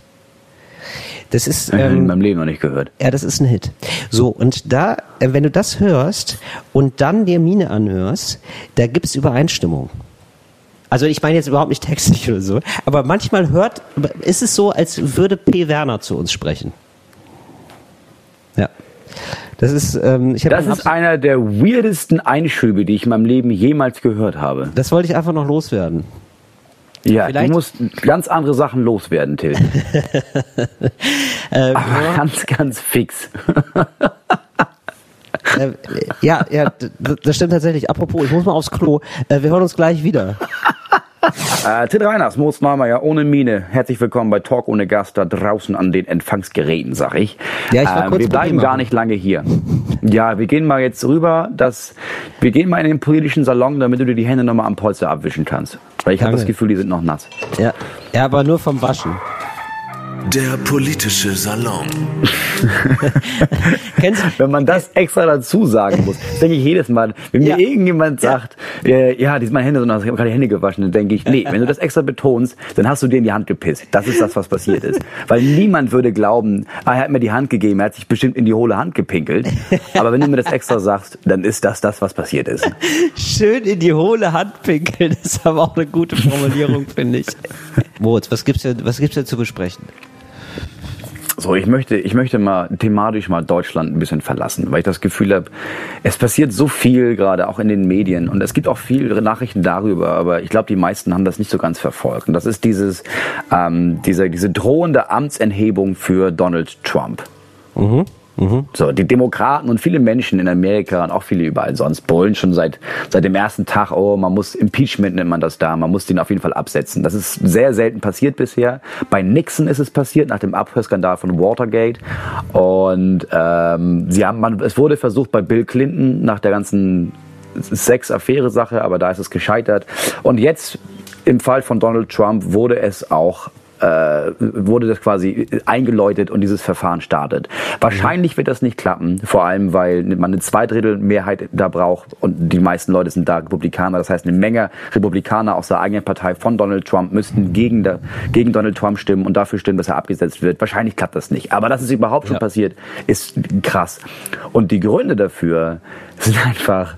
Das ist, Hab ich in ähm, meinem Leben noch nicht gehört. ja, das ist ein Hit. So, und da, äh, wenn du das hörst und dann dir Mine anhörst, da gibt's Übereinstimmung. Also ich meine jetzt überhaupt nicht textlich oder so, aber manchmal hört, ist es so, als würde P. Werner zu uns sprechen. Ja. Das ist, ähm, ich Das ist einer der weirdesten Einschübe, die ich in meinem Leben jemals gehört habe. das wollte ich einfach noch loswerden. Ja, Vielleicht- du musst ganz andere Sachen loswerden, Till. Äh, Aber ganz, ganz fix. äh, ja, ja, das stimmt tatsächlich. Apropos, ich muss mal aufs Klo. Äh, wir hören uns gleich wieder. Äh, Till Reiners, Moos Neumeier, ohne Mine. Herzlich willkommen bei Talk ohne Gast da draußen an den Empfangsgeräten, sag ich. Ja, ich war äh, kurz wir bleiben gar nicht lange hier. Ja, wir gehen mal jetzt rüber, dass wir gehen mal in den politischen Salon, damit du dir die Hände nochmal am Polster abwischen kannst. Weil ich habe das Gefühl, die sind noch nass. Ja, ja, aber nur vom Waschen. Der politische Salon. Kennst du? Wenn man das extra dazu sagen muss, denke ich jedes Mal, wenn mir Ja. irgendjemand sagt, äh, ja, die sind meine Hände, sondern ich habe gerade die Hände gewaschen, dann denke ich, nee, wenn du das extra betonst, dann hast du dir in die Hand gepisst. Das ist das, was passiert ist. Weil niemand würde glauben, ah, er hat mir die Hand gegeben, er hat sich bestimmt in die hohle Hand gepinkelt. Aber wenn du mir das extra sagst, dann ist das das, was passiert ist. Schön in die hohle Hand pinkeln, das ist aber auch eine gute Formulierung, finde ich. Moritz, was gibt's denn, was gibt's denn zu besprechen? So, ich möchte, ich möchte mal thematisch mal Deutschland ein bisschen verlassen, weil ich das Gefühl habe, es passiert so viel gerade auch in den Medien und es gibt auch viele Nachrichten darüber, aber ich glaube, die meisten haben das nicht so ganz verfolgt. Und das ist dieses, ähm, diese, diese drohende Amtsenthebung für Donald Trump. So, die Demokraten und viele Menschen in Amerika und auch viele überall sonst brüllen schon seit, seit dem ersten Tag, oh, man muss Impeachment nennt man das da, man muss den auf jeden Fall absetzen. Das ist sehr selten passiert bisher. Bei Nixon ist es passiert nach dem Abhörskandal von Watergate und ähm, sie haben, man, es wurde versucht bei Bill Clinton nach der ganzen Sex-Affäre-Sache, aber da ist es gescheitert. Und jetzt im Fall von Donald Trump wurde es auch äh, wurde das quasi eingeläutet und dieses Verfahren startet. Wahrscheinlich wird das nicht klappen, vor allem weil man eine Zweidrittelmehrheit da braucht und die meisten Leute sind da Republikaner. Das heißt, eine Menge Republikaner aus der eigenen Partei von Donald Trump müssten gegen, der, gegen Donald Trump stimmen und dafür stimmen, dass er abgesetzt wird. Wahrscheinlich klappt das nicht. Aber dass es überhaupt schon Ja. passiert, ist krass. Und die Gründe dafür sind einfach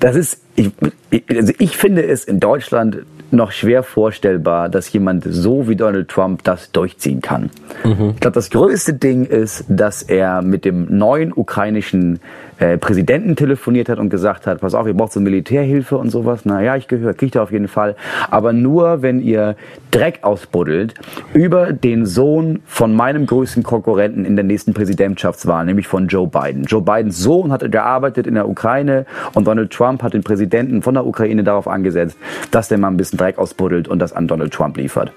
das ist, ich, ich- also ich finde es in Deutschland noch schwer vorstellbar, dass jemand so wie Donald Trump das durchziehen kann. Ich glaube, das größte Ding ist, dass er mit dem neuen ukrainischen äh, Präsidenten telefoniert hat und gesagt hat, pass auf, ihr braucht so Militärhilfe und sowas. Na ja, ich gehöre, kriegt ihr auf jeden Fall. Aber nur, wenn ihr Dreck ausbuddelt über den Sohn von meinem größten Konkurrenten in der nächsten Präsidentschaftswahl, nämlich von Joe Biden. Joe Bidens Sohn hatte gearbeitet in der Ukraine und Donald Trump hat den Präsidenten von der Ukraine darauf angesetzt, dass der mal ein bisschen Dreck ausbuddelt und das an Donald Trump liefert.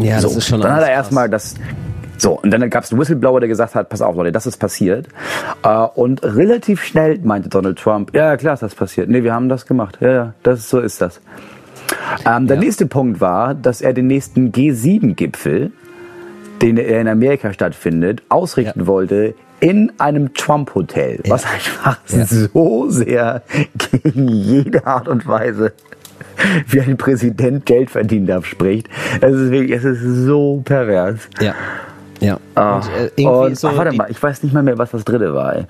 Ja, so, das ist schon dann hat er erstmal das. So, und dann gab es einen Whistleblower, der gesagt hat, pass auf, Leute, das ist passiert. Äh, und relativ schnell meinte Donald Trump, ja, ja, klar ist das passiert. Nee, wir haben das gemacht. Ja, ja, das so ist das. Ähm, der nächste Punkt war, dass er den nächsten G7-Gipfel den er in Amerika stattfindet, ausrichten Ja. wollte in einem Trump-Hotel, was einfach so sehr gegen jede Art und Weise wie ein Präsident Geld verdienen darf, spricht. Es ist wirklich, es ist so pervers. Ja. Ja. Ah, Und, äh, irgendwie und, so ach, warte mal, ich weiß nicht mal mehr, was das dritte war. Ey.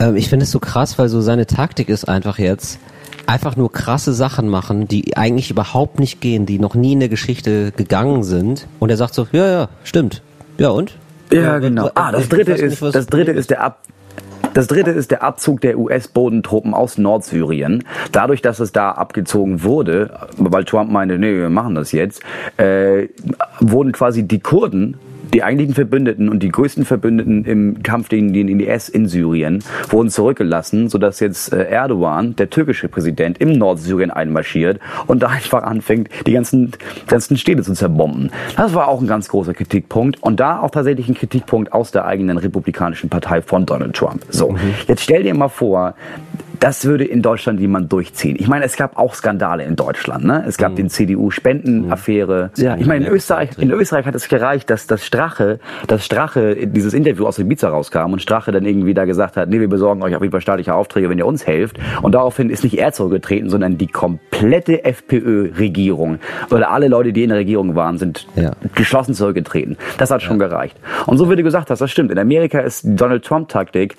Ähm, ich finde es so krass, weil so seine Taktik ist einfach jetzt, einfach nur krasse Sachen machen, die eigentlich überhaupt nicht gehen, die noch nie in der Geschichte gegangen sind. Und er sagt so, ja, ja, stimmt. Ja, und? Ja, genau. Ah, das dritte ist, das dritte ist der Ab das dritte ist der Abzug der US-Bodentruppen aus Nordsyrien. Dadurch, dass es da abgezogen wurde, weil Trump meinte, nee, wir machen das jetzt, äh, wurden quasi die Kurden die eigentlichen Verbündeten und die größten Verbündeten im Kampf gegen den IS in Syrien wurden zurückgelassen, sodass jetzt äh, Erdogan, der türkische Präsident, im Nordsyrien einmarschiert und da einfach anfängt, die ganzen, ganzen Städte zu zerbomben. Das war auch ein ganz großer Kritikpunkt und da auch tatsächlich ein Kritikpunkt aus der eigenen republikanischen Partei von Donald Trump. So, jetzt stell dir mal vor, das würde in Deutschland jemand durchziehen. Ich meine, es gab auch Skandale in Deutschland. Ne? Es gab den CDU-Spendenaffäre. Ja, ich meine, in Österreich, in Österreich hat es gereicht, dass das Strache, dass Strache dieses Interview aus Ibiza rauskam und Strache dann irgendwie da gesagt hat, nee, wir besorgen euch auf jeden Fall staatliche Aufträge, wenn ihr uns helft. Und daraufhin ist nicht er zurückgetreten, sondern die komplette FPÖ-Regierung oder alle Leute, die in der Regierung waren, sind Ja. geschlossen zurückgetreten. Das hat schon gereicht. Und so wie du gesagt hast, das stimmt. In Amerika ist Donald Trump-Taktik,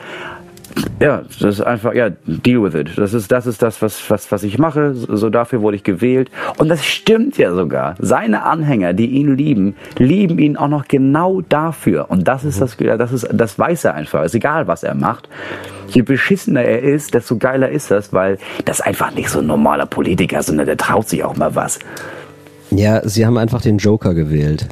ja, das ist einfach, ja, deal with it. Das ist, das ist das, was, was, was ich mache. So dafür wurde ich gewählt. Und das stimmt ja sogar. Seine Anhänger, die ihn lieben, lieben ihn auch noch genau dafür. Und das ist das, das ist, das weiß er einfach. Ist egal, was er macht. Je beschissener er ist, desto geiler ist das, weil das einfach nicht so ein normaler Politiker, sondern der traut sich auch mal was. Ja, sie haben einfach den Joker gewählt.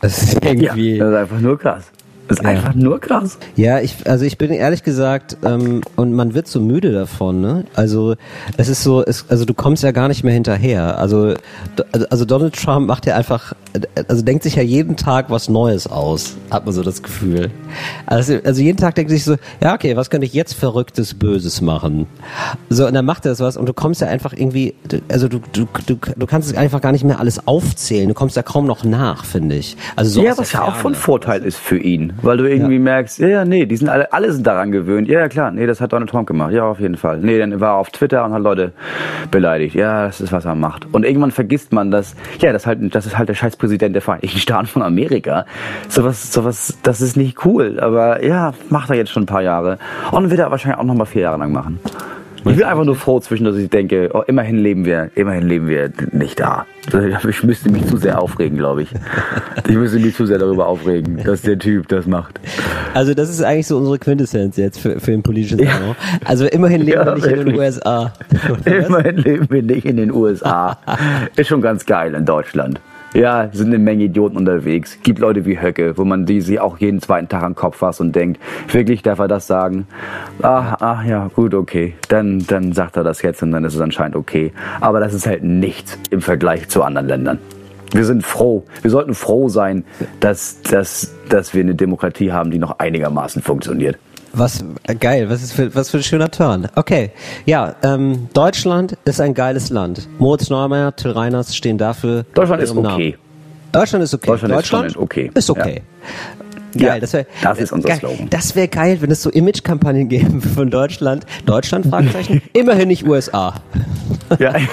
Das ist Ja, irgendwie. das ist einfach nur krass. Das ist Ja. einfach nur krass. Ja, ich, also ich bin ehrlich gesagt, ähm, und man wird so müde davon, ne? Also es ist so, es, also du kommst ja gar nicht mehr hinterher. Also, also- Donald Trump macht ja einfach, also denkt sich ja jeden Tag was Neues aus, hat man so das Gefühl. Also, also jeden Tag denkt sich so, ja okay, was könnte ich jetzt Verrücktes, Böses machen? So, und dann macht er das was und du kommst ja einfach irgendwie, also du, du, du, du kannst es einfach gar nicht mehr alles aufzählen, du kommst ja kaum noch nach, finde ich. Also so ja, was ja auch von. Vorteil ist für ihn, weil du irgendwie merkst, ja, ja, nee, die sind alle, alle sind daran gewöhnt. Ja, ja, klar, nee, das hat Donald Trump gemacht. Ja, auf jeden Fall. Nee, dann war er auf Twitter und hat Leute beleidigt. Ja, das ist, was er macht. Und irgendwann vergisst man, dass, ja, das halt, das ist halt der scheiß Präsident der Vereinigten Staaten von Amerika. Sowas, sowas, das ist nicht cool. Aber ja, macht er jetzt schon ein paar Jahre. Und wird er wahrscheinlich auch noch mal vier Jahre lang machen. Ich bin einfach nur froh zwischen, dass ich denke, oh, immerhin leben wir, immerhin leben wir nicht da. Ich müsste mich zu sehr aufregen, glaube ich. Ich müsste mich zu sehr darüber aufregen, dass der Typ das macht. Also das ist eigentlich so unsere Quintessenz jetzt für, für den politischen Salon. Also immerhin leben Ja, wir nicht in den. USA. Immerhin leben wir nicht in den USA. Ist schon ganz geil in Deutschland. Ja, sind eine Menge Idioten unterwegs. Gibt Leute wie Höcke, wo man die sie auch jeden zweiten Tag am Kopf fasst und denkt, wirklich darf er das sagen? Ah, ah ja, gut, okay. Dann, dann sagt er das jetzt und dann ist es anscheinend okay. Aber das ist halt nichts im Vergleich zu anderen Ländern. Wir sind froh. Wir sollten froh sein, dass, dass, dass wir eine Demokratie haben, die noch einigermaßen funktioniert. Was äh, geil, was ist für, was für ein schöner Turn. Okay, ja, ähm, Deutschland ist ein geiles Land. Moritz Neumeier, Till Reiners stehen dafür. Deutschland ist okay. Namen. Deutschland ist okay. Deutschland ist schon okay. Ist okay. Ja, Geil, das, wär, das ist unser geil. Slogan. Das wäre geil, wenn es so Image-Kampagnen gäbe von Deutschland. Deutschland, Fragezeichen. Immerhin nicht USA. Ja.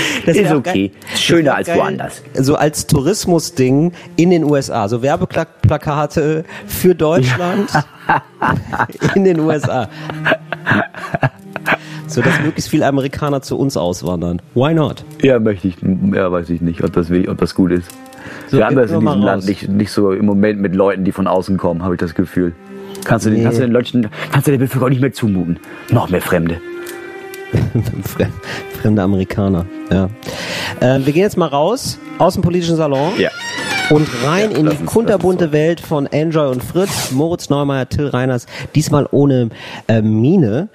Das Ist okay. geil. Schöner als geil. woanders. So als Tourismusding in den USA. So Werbeplakate für Deutschland in den USA. So dass möglichst viele Amerikaner zu uns auswandern. Why not? Ja, möchte ich. Ja, weiß ich nicht, ob das, will- ob das gut ist. So, Wir haben das in diesem Land nicht, nicht so im Moment mit Leuten, die von außen kommen, habe ich das Gefühl. Kannst du, den, Nee. kannst du den Leuten, kannst du der Bevölkerung nicht mehr zumuten. Noch mehr Fremde. Fre- Fremde Amerikaner. Ja. Äh, wir gehen jetzt mal raus aus dem politischen Salon. Ja. Und rein Ja, in die kunterbunte uns Welt von Enjoy und Fritz, Moritz Neumeier, Till Reiners, diesmal ohne äh, Mine.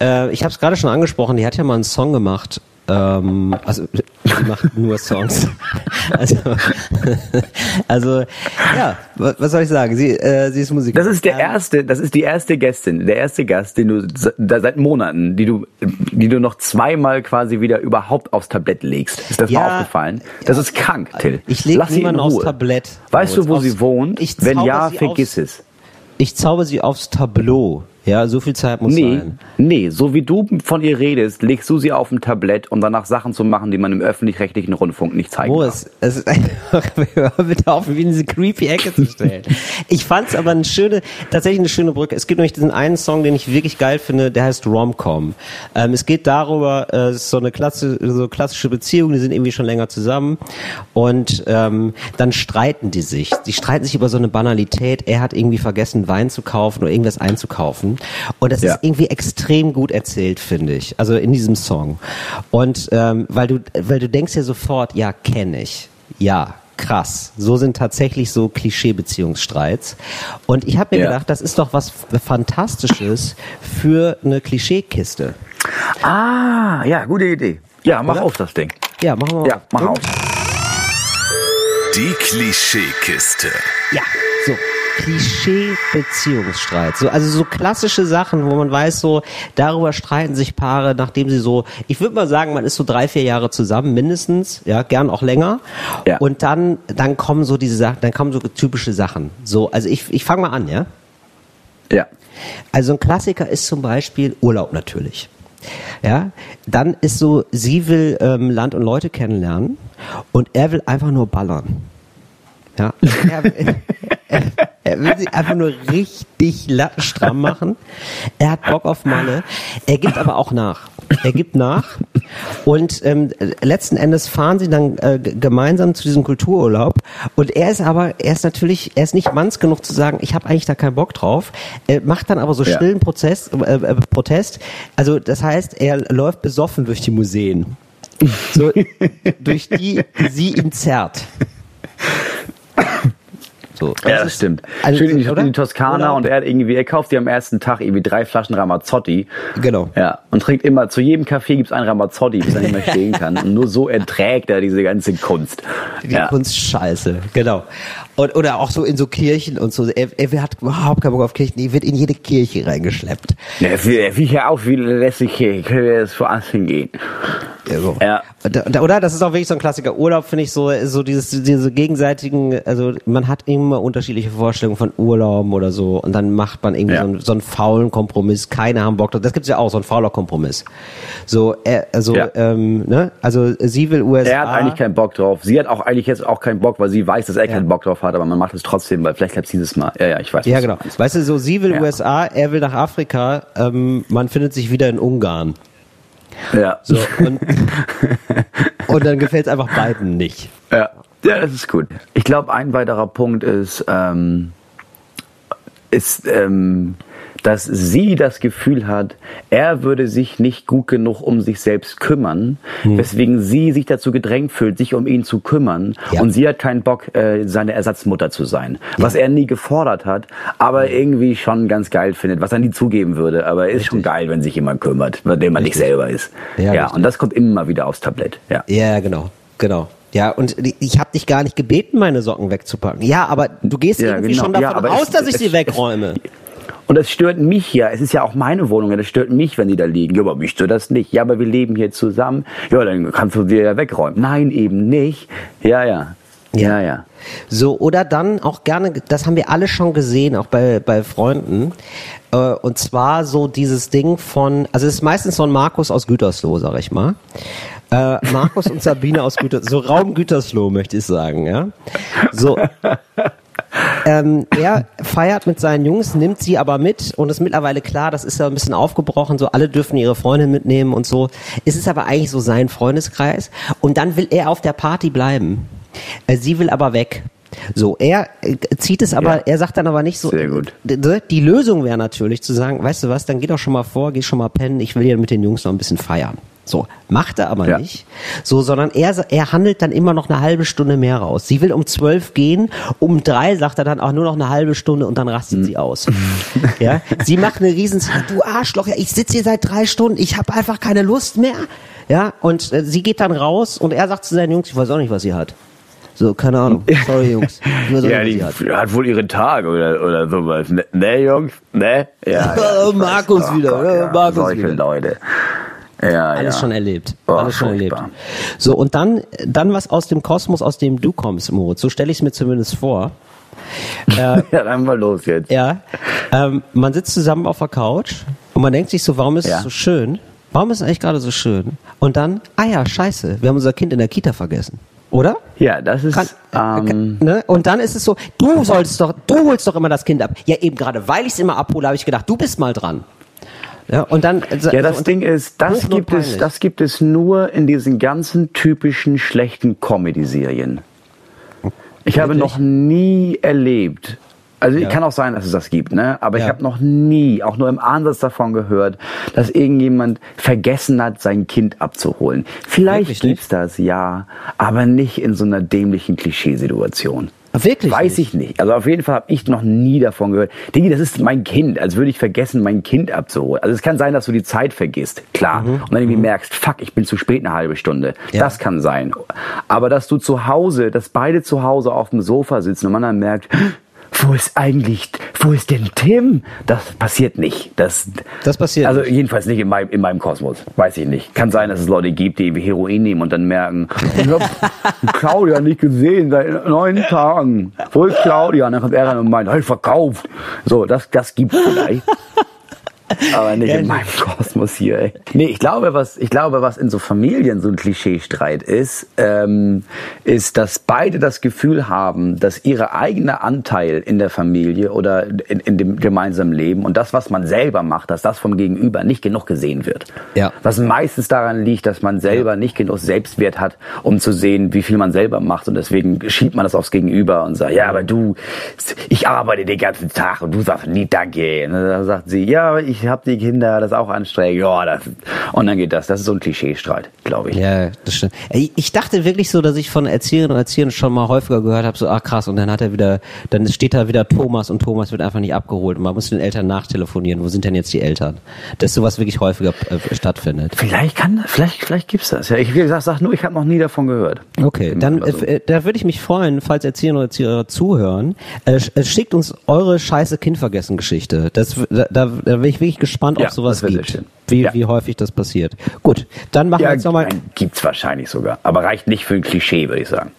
Äh, ich habe es gerade schon angesprochen, die hat ja mal einen Song gemacht Ähm, also sie macht nur Songs. also, also ja, was, was soll ich sagen? Sie, äh, sie ist Musikerin. Das ist der Ähm, erste, das ist die erste Gästin, der erste Gast, den du da seit Monaten, die du, die du noch zweimal quasi wieder überhaupt aufs Tablett legst. Ist das Ja, mal aufgefallen? Das ist krank, Till. Ich leg Lass sie in niemanden aufs. Tablett. Weißt du, wo sie wohnt? Ich Wenn ja, vergiss aufs- es. Ich zauber sie aufs Tableau. Ja, so viel Zeit muss Nee, sein. nee, so wie du von ihr redest, legst du sie auf ein Tablett, um danach Sachen zu machen, die man im öffentlich-rechtlichen Rundfunk nicht zeigen. Moritz, es ist einfach, hör bitte auf, mich in diese creepy Ecke zu stellen. Ich fand's aber eine schöne, tatsächlich eine schöne Brücke. Es gibt nämlich diesen einen Song, den ich wirklich geil finde, der heißt Romcom. Ähm, es geht darüber, äh, es ist so eine klasse, so klassische Beziehung, die sind irgendwie schon länger zusammen und ähm, dann streiten die sich. Die streiten sich über so eine Banalität. Er hat irgendwie vergessen, Wein zu kaufen oder irgendwas einzukaufen. Und das Ja. ist irgendwie extrem gut erzählt, finde ich. Also in diesem Song. Und ähm, weil du, weil du denkst ja sofort, ja, kenne ich. Ja, krass. So sind tatsächlich so Klischee-Beziehungsstreits. Und ich habe mir Ja. gedacht, das ist doch was Fantastisches für eine Klischeekiste. Ah, ja, gute Idee. Ja, mach Oder? auf das Ding. Ja, machen wir mal. Ja, mach auf. Die Klischeekiste. Ja. Klischee-Beziehungsstreit. So, also so klassische Sachen, wo man weiß, so, darüber streiten sich Paare, nachdem sie so, ich würde mal sagen, man ist so drei, vier Jahre zusammen, mindestens, ja, gern auch länger. Ja. Und dann, dann kommen so diese Sachen, dann kommen so typische Sachen. So, also ich, ich fange mal an, ja. Ja. Also ein Klassiker ist zum Beispiel Urlaub natürlich. Ja, dann ist so, sie will ähm, Land und Leute kennenlernen und er will einfach nur ballern. Ja, er, will- er, er will sie einfach nur richtig lattenstramm machen. Er hat Bock auf Malle. Er gibt aber auch nach. Er gibt nach und ähm, letzten Endes fahren sie dann äh, gemeinsam zu diesem Kultururlaub und er ist aber, er ist natürlich, er ist nicht manns genug zu sagen, ich habe eigentlich da keinen Bock drauf, er macht dann aber so Ja. stillen Prozess, äh, äh, Protest, also das heißt, er läuft besoffen durch die Museen, so, durch die sie ihn zerrt. So, Ja, das stimmt. also, Schön in die, in die Toskana Oder? und er hat irgendwie, er kauft sich am ersten Tag irgendwie drei Flaschen Ramazzotti. Genau. Ja. Und trinkt immer, zu jedem Kaffee gibt's einen Ramazzotti, bis er nicht mehr stehen kann. Und nur so erträgt er diese ganze Kunst. Die ja. Kunst scheiße, genau. Und, oder auch so in so Kirchen und so. Er, er hat überhaupt keinen Bock auf Kirchen. Er wird in jede Kirche reingeschleppt. Er will er will ja auch wie können wir jetzt woanders hingehen. Ja, so. Ja. Und, oder das ist auch wirklich so ein Klassiker. Urlaub finde ich so, so dieses, diese gegenseitigen, also man hat immer unterschiedliche Vorstellungen von Urlauben oder so und dann macht man irgendwie Ja. so, einen, so einen faulen Kompromiss. Keine haben Bock drauf. Das gibt's ja auch, so ein fauler Kompromiss. So, er, also, Ja. ähm, ne, also sie will USA. Er hat eigentlich keinen Bock drauf. Sie hat auch eigentlich jetzt auch keinen Bock, weil sie weiß, dass er keinen Bock drauf hat, aber man macht es trotzdem, weil vielleicht klappt dieses Mal. Ja, ja, ich weiß. Ja, du genau. meinst. Weißt du, so sie will Ja. USA, er will nach Afrika, ähm, man findet sich wieder in Ungarn. Ja. So, und, und dann gefällt es einfach beiden nicht. Ja, ja, das ist gut. Ich glaube, ein weiterer Punkt ist, ähm, ist, ähm, dass sie das Gefühl hat, er würde sich nicht gut genug um sich selbst kümmern, Hm. weswegen sie sich dazu gedrängt fühlt, sich um ihn zu kümmern. Ja. Und sie hat keinen Bock, äh, seine Ersatzmutter zu sein. Was er nie gefordert hat, aber irgendwie schon ganz geil findet, was er nie zugeben würde. Aber ist schon geil, wenn sich jemand kümmert, bei dem man nicht selber ist. Ja, Ja, richtig. und das kommt immer wieder aufs Tablett. Ja. Ja, genau, genau. Ja, und ich habe dich gar nicht gebeten, meine Socken wegzupacken. Ja, aber du gehst Ja, irgendwie genau. schon davon Ja, aus, dass ich es- sie wegräume. Und das stört mich ja. Es ist ja auch meine Wohnung. ja, Das stört mich, wenn die da liegen. Ja, aber mich stört das nicht. Ja, aber wir leben hier zusammen. Ja, dann kannst du dir ja wegräumen. Nein, eben nicht. Ja, ja. Ja, ja. So, oder dann auch gerne, das haben wir alle schon gesehen, auch bei, bei Freunden. Äh, und zwar so dieses Ding von, also es ist meistens so ein Markus aus Gütersloh, sag ich mal. Äh, Markus und Sabine aus Gütersloh, so Raum Gütersloh möchte ich sagen, ja. So. Ähm, er feiert mit seinen Jungs, nimmt sie aber mit und ist mittlerweile klar, das ist ja ein bisschen aufgebrochen, so alle dürfen ihre Freundin mitnehmen und so. Es ist aber eigentlich so sein Freundeskreis und dann will er auf der Party bleiben. Äh, Sie will aber weg. So, er äh, zieht es aber, Ja. er sagt dann aber nicht so. Sehr gut. Die Lösung wäre natürlich zu sagen, weißt du was, dann geh doch schon mal vor, geh schon mal pennen, ich will ja mit den Jungs noch ein bisschen feiern. So, macht er aber Ja. nicht. So, sondern er, er handelt dann immer noch eine halbe Stunde mehr raus. Sie will um zwölf gehen, um drei sagt er dann auch nur noch eine halbe Stunde und dann rastet sie aus. ja, sie macht eine riesen, du Arschloch, ja, ich sitze hier seit drei Stunden, ich habe einfach keine Lust mehr. Ja, und äh, sie geht dann raus und er sagt zu seinen Jungs, ich weiß auch nicht, was sie hat. So, keine Ahnung. Sorry, Jungs. Ja, die hat. hat wohl ihre Tage oder, oder sowas. Ne, ne Jungs? Ne? Ja, Oh, ich Markus weiß. wieder, ja, Markus Solche wieder. Leute. Ja, Alles ja. schon erlebt. Oh, Alles schon erlebt. So, und dann, dann was aus dem Kosmos, aus dem du kommst, Moritz. So stelle ich es mir zumindest vor. Ja, dann mal los jetzt. Ja. Ähm, man sitzt zusammen auf der Couch und man denkt sich so, warum ist Ja. es so schön? Warum ist es eigentlich gerade so schön? Und dann, ah ja, scheiße, wir haben unser Kind in der Kita vergessen. Oder? Ja, das ist, Kann, ähm, kann, ne? Und dann ist es so, du solltest doch, du holst doch immer das Kind ab. Ja, eben gerade, weil ich es immer abhole, habe ich gedacht, du bist mal dran. Ja, und dann. also- Ja, das und, Ding ist, das gibt es, das gibt es nur in diesen ganzen typischen schlechten Comedy-Serien. Ich habe noch nie erlebt. Also kann auch sein, dass es das gibt, ne? Aber ich Ja. habe noch nie, auch nur im Ansatz davon gehört, dass irgendjemand vergessen hat, sein Kind abzuholen. Vielleicht Wirklich nicht? gibt's das, ja, aber nicht in so einer dämlichen Klischeesituation. Wirklich Weiß nicht? ich nicht. Also auf jeden Fall habe ich noch nie davon gehört. Digi, das ist mein Kind, als würde ich vergessen, mein Kind abzuholen. Also es kann sein, dass du die Zeit vergisst, klar. Und dann irgendwie merkst, fuck, ich bin zu spät eine halbe Stunde. Ja. Das kann sein. Aber dass du zu Hause, dass beide zu Hause auf dem Sofa sitzen und man dann merkt, wo ist eigentlich, wo ist denn Tim? Das passiert nicht. Das, Das passiert Also jedenfalls nicht in meinem, in meinem Kosmos. Weiß ich nicht. Kann sein, dass es Leute gibt, die Heroin nehmen und dann merken, ich hab Claudia nicht gesehen seit neun Tagen. Wo ist Claudia? Und dann kommt er rein und meint, hey, verkauft. So, das, das gibt's vielleicht. Aber nicht in meinem Kosmos hier, ey. Nee, ich glaube, was, ich glaube, was in so Familien so ein Klischeestreit ist, ähm, ist, dass beide das Gefühl haben, dass ihre eigene Anteil in der Familie oder in, in dem gemeinsamen Leben und das, was man selber macht, dass das vom Gegenüber nicht genug gesehen wird. Ja. Was meistens daran liegt, dass man selber nicht genug Selbstwert hat, um zu sehen, wie viel man selber macht. Und deswegen schiebt man das aufs Gegenüber und sagt, ja, aber du, ich arbeite den ganzen Tag und du sagst nie Danke. Und dann sagt sie, ja, aber ich habe die Kinder, das ist auch anstrengend. Ja, das, und dann geht das. Das ist so ein Klischeestreit, glaube ich. Ja, das stimmt. Ich dachte wirklich so, dass ich von Erzieherinnen und Erziehern schon mal häufiger gehört habe, so, ach krass, und dann hat er wieder, dann steht da wieder Thomas und Thomas wird einfach nicht abgeholt und man muss den Eltern nachtelefonieren, wo sind denn jetzt die Eltern? Dass sowas wirklich häufiger äh, stattfindet. Vielleicht kann, vielleicht, vielleicht gibt's das. Ja, ich wie gesagt, sag nur, ich habe noch nie davon gehört. Okay, dann Also- äh, da würde ich mich freuen, falls Erzieherinnen oder Erzieher zuhören, äh, äh, schickt uns eure scheiße Kindvergessen-Geschichte. Das, da, da, da bin ich wirklich gespannt, ob Ja, sowas gibt. Wie, Ja. wie häufig das passiert. Gut, dann machen wir jetzt nochmal. gibt's wahrscheinlich sogar. Aber reicht nicht für ein Klischee, würde ich sagen.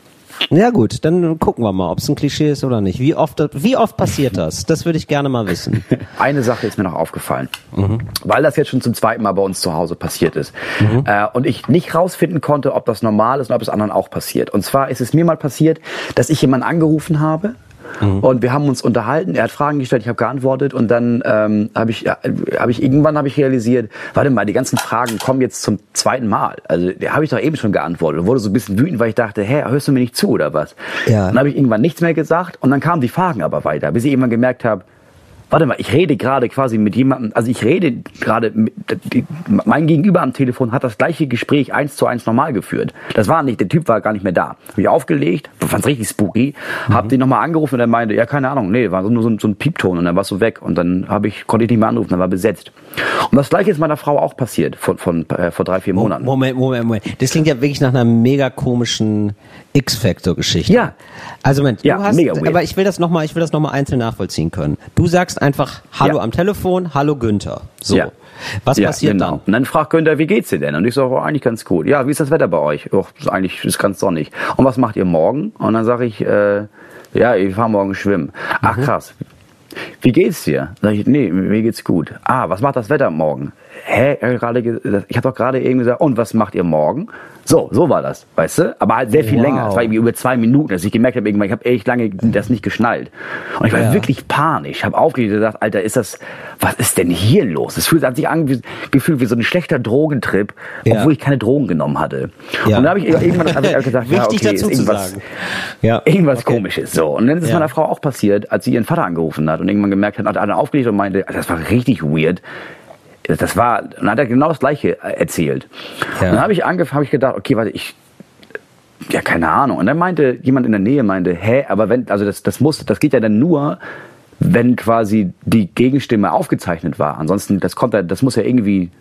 Ja gut, dann gucken wir mal, ob es ein Klischee ist oder nicht. Wie oft, wie oft passiert das? Das würde ich gerne mal wissen. Eine Sache ist mir noch aufgefallen, Mhm. weil das jetzt schon zum zweiten Mal bei uns zu Hause passiert ist Mhm. äh, und ich nicht rausfinden konnte, ob das normal ist und ob es anderen auch passiert. Und zwar ist es mir mal passiert, dass ich jemanden angerufen habe. Mhm. Und wir haben uns unterhalten, er hat Fragen gestellt, ich habe geantwortet und dann ähm, habe ich, ja, hab ich irgendwann habe ich realisiert, warte mal, die ganzen Fragen kommen jetzt zum zweiten Mal. Also da habe ich doch eben schon geantwortet und wurde so ein bisschen wütend, weil ich dachte, hä, hörst du mir nicht zu oder was? Ja. Dann habe ich irgendwann nichts mehr gesagt und dann kamen die Fragen aber weiter, bis ich irgendwann gemerkt habe, Warte mal, ich rede gerade quasi mit jemandem, also ich rede gerade, mein Gegenüber am Telefon hat das gleiche Gespräch eins zu eins normal geführt. Das war nicht, der Typ war gar nicht mehr da. Hab ich aufgelegt, fand's richtig spooky, hab den nochmal angerufen und er meinte, ja keine Ahnung, nee, war nur so, ein- so ein Piepton und dann war so weg und dann hab ich, konnte ich nicht mehr anrufen, dann war besetzt. Und das gleiche ist meiner Frau auch passiert, von, von, äh, vor drei, vier Monaten. Moment, Moment, Moment. Das klingt ja wirklich nach einer mega komischen X-Factor-Geschichte. Ja. Also Moment, Ja, du hast, aber ich will das nochmal, ich will das noch mal einzeln nachvollziehen können. Du sagst einfach Hallo Ja. am Telefon, Hallo Günther. So. Ja. Was Ja, passiert genau. dann? Und dann fragt Günther, wie geht's dir denn? Und ich sage, oh, eigentlich ganz gut. Ja, wie ist das Wetter bei euch? Och, ist eigentlich ist ganz sonnig. Und was macht ihr morgen? Und dann sage ich, äh, ja, ich fahr morgen schwimmen. Ach krass. Wie geht's dir? Sag ich, nee, mir geht's gut. Ah, was macht das Wetter morgen? Hä? Ich habe doch gerade eben gesagt, und was macht ihr morgen? So, so war das, weißt du? Aber halt sehr viel Wow. länger. Es war irgendwie über zwei Minuten, dass ich gemerkt habe, irgendwann, ich habe echt lange das nicht geschnallt. Und ich war Ja. wirklich panisch. Ich habe aufgelegt und gesagt, Alter, ist das, was ist denn hier los? Es fühlt hat sich an, wie, gefühlt wie so ein schlechter Drogentrip, Ja. obwohl ich keine Drogen genommen hatte. Ja. Und dann habe ich irgendwann hab ich gesagt, ja, okay, ist irgendwas. Irgendwas Okay. komisches. So. Und dann ist es meiner Frau auch passiert, als sie ihren Vater angerufen hat und irgendwann gemerkt hat, hat er aufgelegt und meinte, das war richtig weird. Das war, dann hat er genau das Gleiche äh, erzählt. Ja. Und dann habe ich angefangen, habe ich gedacht, okay, warte, ich, ja, keine Ahnung. Und dann meinte jemand in der Nähe, meinte, hä, aber wenn, also das, das muss, das geht ja dann nur, wenn quasi die Gegenstimme aufgezeichnet war. Ansonsten, das kommt ja, das muss ja irgendwie,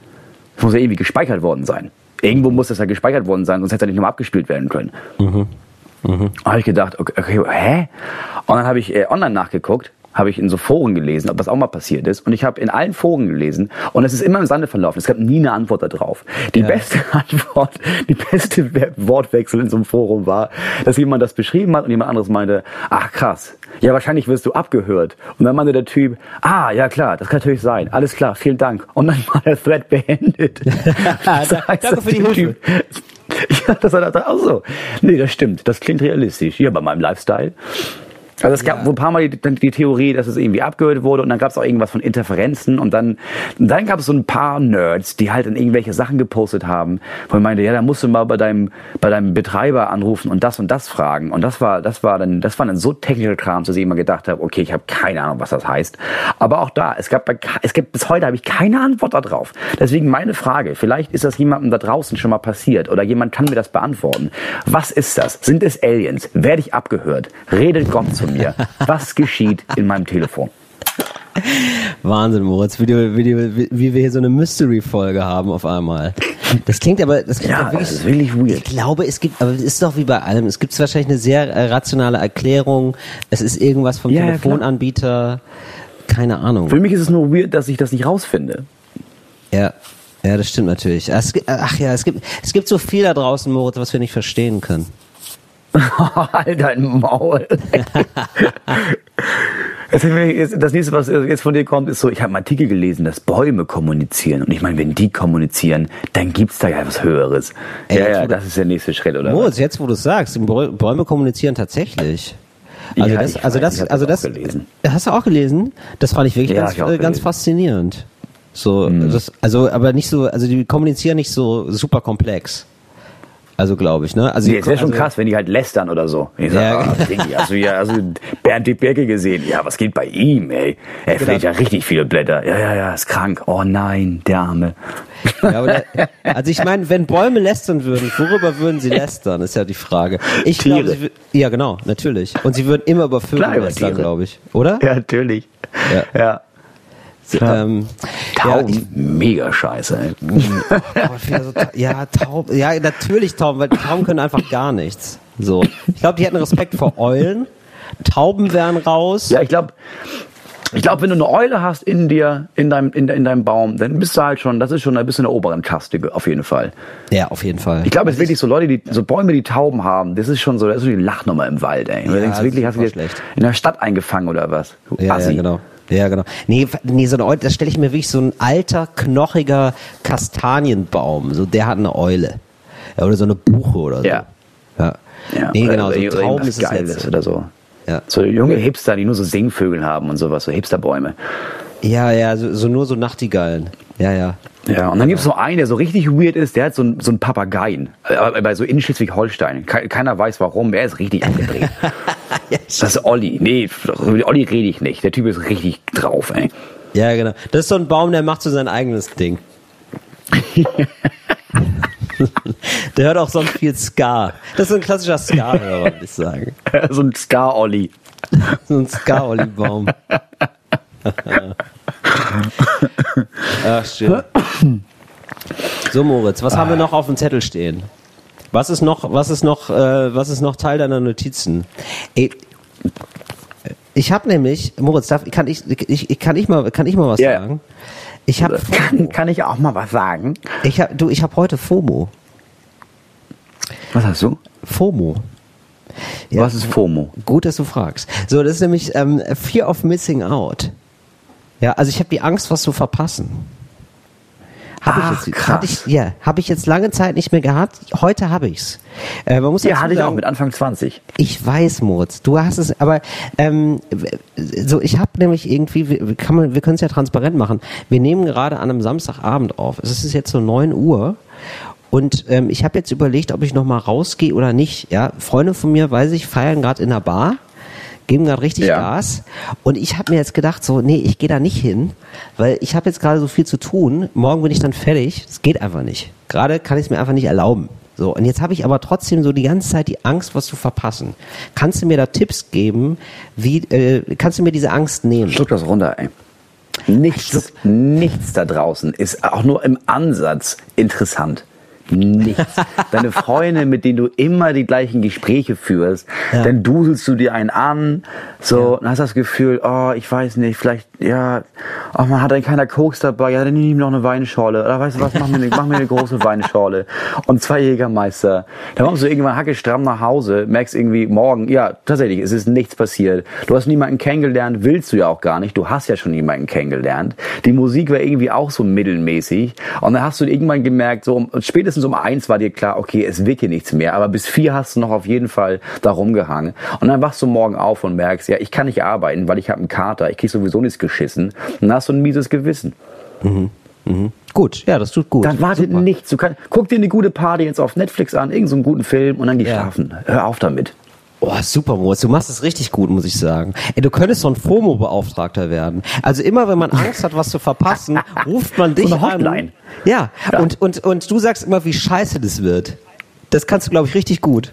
das muss ja irgendwie gespeichert worden sein. Irgendwo muss das ja gespeichert worden sein, sonst hätte es ja nicht nochmal abgespielt werden können. Da habe ich gedacht, okay, okay, hä? Und dann habe ich äh, online nachgeguckt, habe ich in so Foren gelesen, ob das auch mal passiert ist. Und ich habe in allen Foren gelesen und es ist immer im Sande verlaufen. Es gab nie eine Antwort darauf. Die beste Antwort, die beste We- Wortwechsel in so einem Forum war, dass jemand das beschrieben hat und jemand anderes meinte, ach krass, ja wahrscheinlich wirst du abgehört. Und dann meinte der Typ, ah ja klar, das kann natürlich sein. Alles klar, vielen Dank. Und dann war der Thread beendet. Das heißt, Danke für die Hilfe. Typ- ja, das hat er ach so. Nee, das stimmt. Das klingt realistisch. Ja, bei meinem Lifestyle. Also es gab Ja. wohl ein paar Mal die, die Theorie, dass es irgendwie abgehört wurde und dann gab es auch irgendwas von Interferenzen und dann, und dann gab es so ein paar Nerds, die halt dann irgendwelche Sachen gepostet haben, wo ich meinte, ja, da musst du mal bei deinem, bei deinem Betreiber anrufen und das und das fragen. Und das war, das war dann, das war dann so technischer Kram, dass ich immer gedacht habe, okay, ich habe keine Ahnung, was das heißt. Aber auch da, es gab, bei, es gibt bis heute habe ich keine Antwort darauf. Deswegen meine Frage, vielleicht ist das jemandem da draußen schon mal passiert oder jemand kann mir das beantworten. Was ist das? Sind es Aliens? Werde ich abgehört? Redet Gott zu mir? Was geschieht in meinem Telefon? Wahnsinn, Moritz, wie, du, wie, du, wie, wir hier so eine Mystery-Folge haben auf einmal. Das klingt aber, das klingt Ja, ja, wirklich, das ist wirklich Ich weird. glaube, es gibt, aber es ist doch wie bei allem. Es gibt wahrscheinlich eine sehr äh, rationale Erklärung. Es ist irgendwas vom Ja. Telefonanbieter. Keine Ahnung. Für mich ist es nur weird, dass ich das nicht rausfinde. Ja. Ja, das stimmt natürlich. Ach ja, es gibt, es gibt so viel da draußen, Moritz, was wir nicht verstehen können. halt dein Maul. Das nächste, was jetzt von dir kommt, ist so, ich habe einen Artikel gelesen, dass Bäume kommunizieren. Und ich meine, wenn die kommunizieren, dann gibt's da ja was Höheres. Ey, ja, ja, das ist der nächste Schritt, oder? Moritz, jetzt wo du es sagst, Bäume kommunizieren tatsächlich. Also Ja, das, ich also weiß, das, also das das, auch gelesen. hast du auch gelesen? Das fand ich wirklich Ja, ganz, ich äh, ganz faszinierend. So, Mhm. das, also, aber nicht so, also die kommunizieren nicht so super komplex. Also glaube ich, ne? Also, Nee, es wäre schon also, krass, wenn die halt lästern oder so. Ich sag, Ja. ah, hast du ja also Bernd Dick Berke gesehen? Ja, was geht bei ihm, ey? Er Genau. fliegt ja richtig viele Blätter. Ja, ja, ja, ist krank. Oh nein, der Arme. Ja, aber der, also ich meine, wenn Bäume lästern würden, worüber würden sie lästern, ist ja die Frage. Ich glaube, ja genau, natürlich. Und sie würden immer über Vögel Klar, lästern, glaube ich, oder? Ja, natürlich. Ja. ja. Ähm, Tauben, Ja, ich, mega scheiße. Oh, so Ta- ja, Tauben, ja, natürlich Tauben, weil Tauben können einfach gar nichts. So. Ich glaube, die hätten Respekt vor Eulen. Tauben wären raus. Ja, ich glaube, ich glaube, wenn du eine Eule hast in dir, in deinem, in, in deinem Baum, dann bist du halt schon, das ist schon ein bisschen in der oberen Kaste, auf jeden Fall. Ja, auf jeden Fall. Ich glaube, es ist wirklich so Leute, die, so Bäume, die Tauben haben, das ist schon so, das ist so die Lachnummer im Wald, ey. Und du Ja, denkst das wirklich, hast du dir in der Stadt eingefangen oder was? Du Ja, ja, Assi. genau. Ja, genau. Nee, nee, so eine Eule, das stelle ich mir wirklich so ein alter, knochiger Kastanienbaum. So, der hat eine Eule. Oder so eine Buche oder so. Ja. Ja. Ja, nee, genau, so Tauben ist es Geiles oder so. Ja. So junge Hipster, die nur so Singvögel haben und sowas, so Hipsterbäume. Ja, ja, so, so nur so Nachtigallen. Ja, ja. Ja, und dann gibt's noch einen, der so richtig weird ist, der hat so ein, so ein Papageien. Aber bei so in Schleswig-Holstein. Ke- Keiner weiß warum, er ist richtig abgedreht. das ist Olli. Nee, über Olli rede ich nicht. Der Typ ist richtig drauf, ey. Ja, genau. Das ist so ein Baum, der macht so sein eigenes Ding. der hört auch sonst viel Ska. Das ist so ein klassischer Ska-Hörer, würde ich sagen. so ein Scar-Olli. So ein Ska-Olli-Baum. Ach, schön. So, Moritz, was haben wir noch auf dem Zettel stehen? Was ist noch, was ist noch, äh, was ist noch Teil deiner Notizen? Ey, ich habe nämlich, Moritz, darf, kann ich, ich, ich, kann ich mal, kann ich mal was Ja. sagen? Ich habe, Kann, kann ich auch mal was sagen? ich hab, du, ich habe heute FOMO. Was hast du? FOMO. Ja. Was ist FOMO? Gut, dass du fragst. So, das ist nämlich ähm, Fear of Missing Out. Ja, also ich habe die Angst, was zu verpassen. Habe Ach, ich jetzt, krass. Hatte ich, ja, habe ich jetzt lange Zeit nicht mehr gehabt. Heute habe ich's. Äh, man muss Ja, hatte ich auch mit Anfang 20. ich weiß, Moritz, du hast es, aber ähm, so ich habe nämlich irgendwie, wir, kann man, wir können es ja transparent machen. Wir nehmen gerade an einem Samstagabend auf. Es ist jetzt so 9 Uhr und ähm, ich habe jetzt überlegt, ob ich noch mal rausgehe oder nicht. Ja, Freunde von mir, weiß ich, feiern gerade in einer Bar. Geben gerade richtig Ja. Gas. Und ich habe mir jetzt gedacht, so, nee, ich gehe da nicht hin, weil ich habe jetzt gerade so viel zu tun. Morgen bin ich dann fertig. Es geht einfach nicht. Gerade kann ich es mir einfach nicht erlauben. So, und jetzt habe ich aber trotzdem so die ganze Zeit die Angst, was zu verpassen. Kannst du mir da Tipps geben, wie, äh, kannst du mir diese Angst nehmen? Schluck das runter, ey. Nichts, nichts da draußen ist auch nur im Ansatz interessant. Nichts. Deine Freunde, mit denen du immer die gleichen Gespräche führst, Ja. dann duselst du dir einen an, so, und hast das Gefühl, oh, ich weiß nicht, vielleicht, ja, oh, man hat dann keiner Koks dabei, ja, dann nimm ihm noch eine Weinschorle, oder weißt du was, mach mir eine, mach mir eine große Weinschorle und zwei Jägermeister. Dann kommst du irgendwann hackestramm nach Hause, merkst irgendwie morgen, ja, tatsächlich, es ist nichts passiert. Du hast niemanden kennengelernt, willst du ja auch gar nicht, du hast ja schon jemanden kennengelernt. Die Musik war irgendwie auch so mittelmäßig und dann hast du irgendwann gemerkt, so, um- spätestens um eins war dir klar, okay, es wird hier nichts mehr, aber bis vier hast du noch auf jeden Fall da rumgehangen und dann wachst du morgen auf und merkst, ja, ich kann nicht arbeiten, weil ich habe einen Kater, ich krieg sowieso nichts geschissen und dann hast du ein mieses Gewissen. Gut, ja, das tut gut. Dann wartet Super. nichts. Du kannst, guck dir eine gute Party jetzt auf Netflix an, irgendeinen so einen guten Film und dann geh Ja. schlafen. Hör auf damit. Oh, super, Moritz. Du machst es richtig gut, muss ich sagen. Ey, du könntest so ein FOMO-Beauftragter werden. Also immer, wenn man Angst hat, was zu verpassen, ruft man dich eine Hotline. an. Ja, Ja. Und, und, und du sagst immer, wie scheiße das wird. Das kannst du, glaube ich, richtig gut.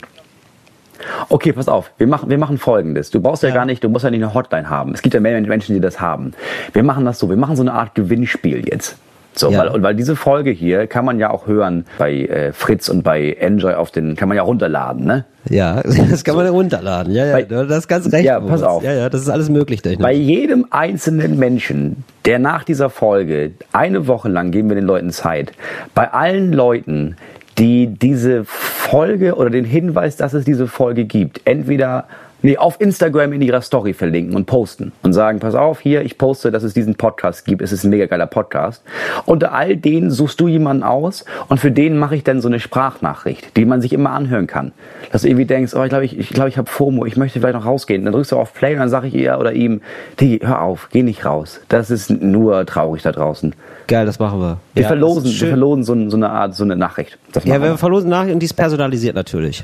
Okay, pass auf. Wir machen, wir machen Folgendes. Du brauchst ja, gar nicht, du musst ja nicht eine Hotline haben. Es gibt ja mehr Menschen, die das haben. Wir machen das so. Wir machen so eine Art Gewinnspiel jetzt. So, Ja. weil, und weil diese Folge hier kann man ja auch hören bei äh, Fritz und bei Enjoy auf den, kann man ja runterladen, ne? Ja, das kann man runterladen. Ja, ja, Bei- du hast ganz recht. Ja, pass auf. Ja, ja, das ist alles möglich. Bei technisch. jedem einzelnen Menschen, der nach dieser Folge, eine Woche lang geben wir den Leuten Zeit, bei allen Leuten, die diese Folge oder den Hinweis, dass es diese Folge gibt, entweder nee, auf Instagram in ihrer Story verlinken und posten und sagen, pass auf, hier, ich poste, dass es diesen Podcast gibt, es ist ein mega geiler Podcast. Unter all denen suchst du jemanden aus und für den mache ich dann so eine Sprachnachricht, die man sich immer anhören kann. Dass du irgendwie denkst, oh, ich glaube, ich, ich, glaub, ich habe FOMO, ich möchte vielleicht noch rausgehen. Dann drückst du auf Play und dann sage ich ihr oder ihm, Digi, hör auf, geh nicht raus. Das ist nur traurig da draußen. Geil, das machen wir. Wir ja, verlosen, wir verlosen so, so eine Art, so eine Nachricht. Ja, wir verlosen Nachrichten und die ist personalisiert natürlich.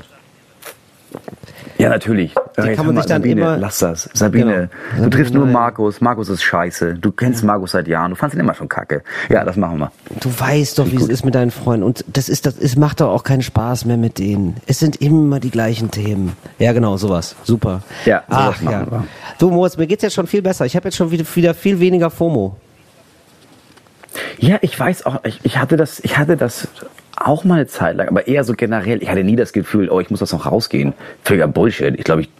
Ja, natürlich. Die Jetzt kann man sich dann Sabine, immer- lass das. Sabine, Genau. du triffst nur nein. Markus. Markus ist scheiße. Du kennst Markus seit Jahren. Du fandst ihn immer schon kacke. Ja, das machen wir. Du weißt doch, wie es ist mit deinen Freunden. Und das ist, das ist, macht doch auch keinen Spaß mehr mit denen. Es sind immer die gleichen Themen. Ja, genau, sowas. Super. Ja, sowas Ach, ja. wir. Du, Moritz, mir geht's jetzt schon viel besser. Ich habe jetzt schon wieder, wieder viel weniger FOMO. Ja, ich weiß auch, ich, ich hatte das, ich hatte das auch mal eine Zeit lang, aber eher so generell. Ich hatte nie das Gefühl, oh, ich muss das noch rausgehen. Völliger Bullshit. Ich glaube, ich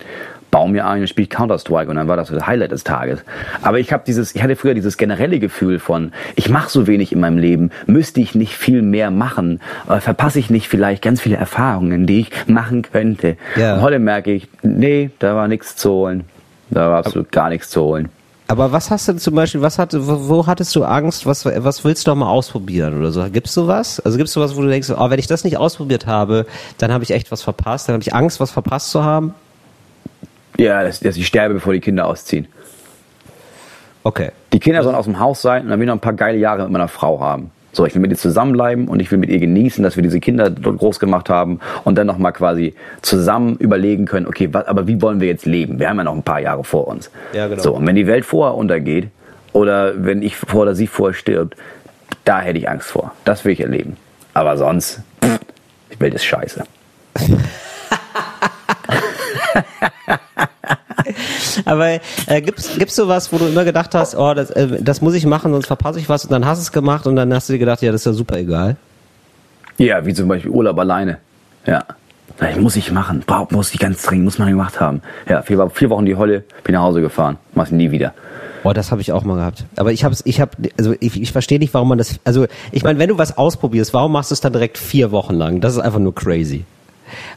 baue mir ein und spiele Counter-Strike und dann war das so das Highlight des Tages. Aber ich habe dieses, ich hatte früher dieses generelle Gefühl von, ich mache so wenig in meinem Leben, müsste ich nicht viel mehr machen, äh, verpasse ich nicht vielleicht ganz viele Erfahrungen, die ich machen könnte. Ja. Und heute merke ich, nee, da war nichts zu holen. Da war absolut gar nichts zu holen. Aber was hast du zum Beispiel, was hatte, wo, wo hattest du Angst, was, was willst du doch mal ausprobieren oder so? Gibt's sowas? Also gibt's sowas, wo du denkst, oh, wenn ich das nicht ausprobiert habe, dann habe ich echt was verpasst, dann habe ich Angst, was verpasst zu haben? Ja, dass, dass ich sterbe, bevor die Kinder ausziehen. Okay. Die Kinder sollen aus dem Haus sein und dann will ich noch ein paar geile Jahre mit meiner Frau haben. So, ich will mit ihr zusammenbleiben und ich will mit ihr genießen, dass wir diese Kinder dort groß gemacht haben und dann nochmal quasi zusammen überlegen können, okay, was, aber wie wollen wir jetzt leben? Wir haben ja noch ein paar Jahre vor uns. Ja, genau. So, und wenn die Welt vorher untergeht oder wenn ich vor oder sie vorher stirbt, da hätte ich Angst vor. Das will ich erleben. Aber sonst, pff, die Welt ist scheiße. Aber äh, gibt's gibt's sowas, wo du immer gedacht hast, oh, das, äh, das muss ich machen, sonst verpasse ich was und dann hast du es gemacht und dann hast du dir gedacht, ja, das ist ja super egal. Ja, wie zum Beispiel Urlaub alleine. Ja. Das muss ich machen. Boah, muss ich ganz dringend, muss man gemacht haben. Ja, vier, vier Wochen die Holle, bin nach Hause gefahren. Mach's nie wieder. Oh, das habe ich auch mal gehabt. Aber ich habe ich habe also ich, ich verstehe nicht, warum man das also ich meine, wenn du was ausprobierst, warum machst du es dann direkt vier Wochen lang? Das ist einfach nur crazy.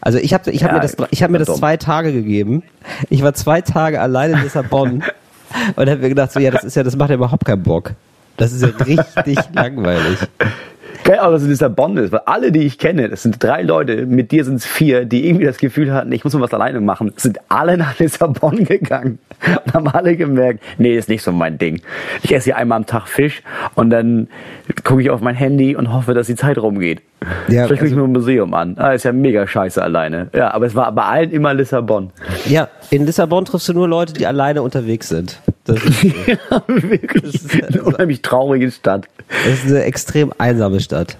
Also ich habe ich habe Ja, mir das ich habe mir das dumm. zwei Tage gegeben. Ich war zwei Tage allein in Lissabon und habe mir gedacht, so ja, das ist ja das macht ja überhaupt keinen Bock. Das ist ja richtig langweilig. Geil, auch, dass es Lissabon ist, weil alle, die ich kenne, das sind drei Leute, mit dir sind es vier, die irgendwie das Gefühl hatten, ich muss mal was alleine machen, sind alle nach Lissabon gegangen. Und haben alle gemerkt, nee, ist nicht so mein Ding. Ich esse hier einmal am Tag Fisch und dann gucke ich auf mein Handy und hoffe, dass die Zeit rumgeht. Ja, Vielleicht gucke ich also- mir ein Museum an. Ah, ist ja mega scheiße alleine. Ja, aber es war bei allen immer Lissabon. Ja, in Lissabon triffst du nur Leute, die alleine unterwegs sind. Das ist, Wirklich. Eine unheimlich traurige Stadt. das ist eine extrem einsame Stadt.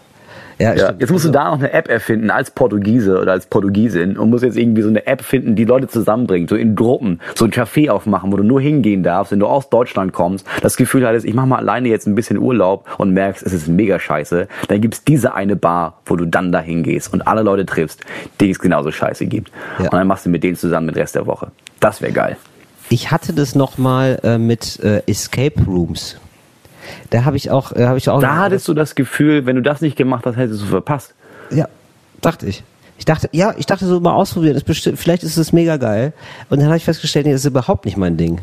Ja, Ja, jetzt musst du da noch eine App erfinden als Portugiese oder als Portugiesin und musst jetzt irgendwie so eine App finden, die Leute zusammenbringt, so in Gruppen, so ein Café aufmachen, wo du nur hingehen darfst, wenn du aus Deutschland kommst, das Gefühl hattest, ich mach mal alleine jetzt ein bisschen Urlaub und merkst, es ist mega scheiße, dann gibt's diese eine Bar, wo du dann dahin gehst und alle Leute triffst, denen es genauso scheiße gibt. Ja. Und dann machst du mit denen zusammen den Rest der Woche. Das wäre geil. Ich hatte das noch mal äh, mit äh, Escape Rooms. Da habe ich auch, äh, habe ich auch. Da hattest du das Gefühl, wenn du das nicht gemacht hast, hättest du verpasst. Ja, dachte ich. Ich dachte, ja, ich dachte so mal ausprobieren. Ist bestimmt, vielleicht ist es mega geil. Und dann habe ich festgestellt, nee, das ist überhaupt nicht mein Ding.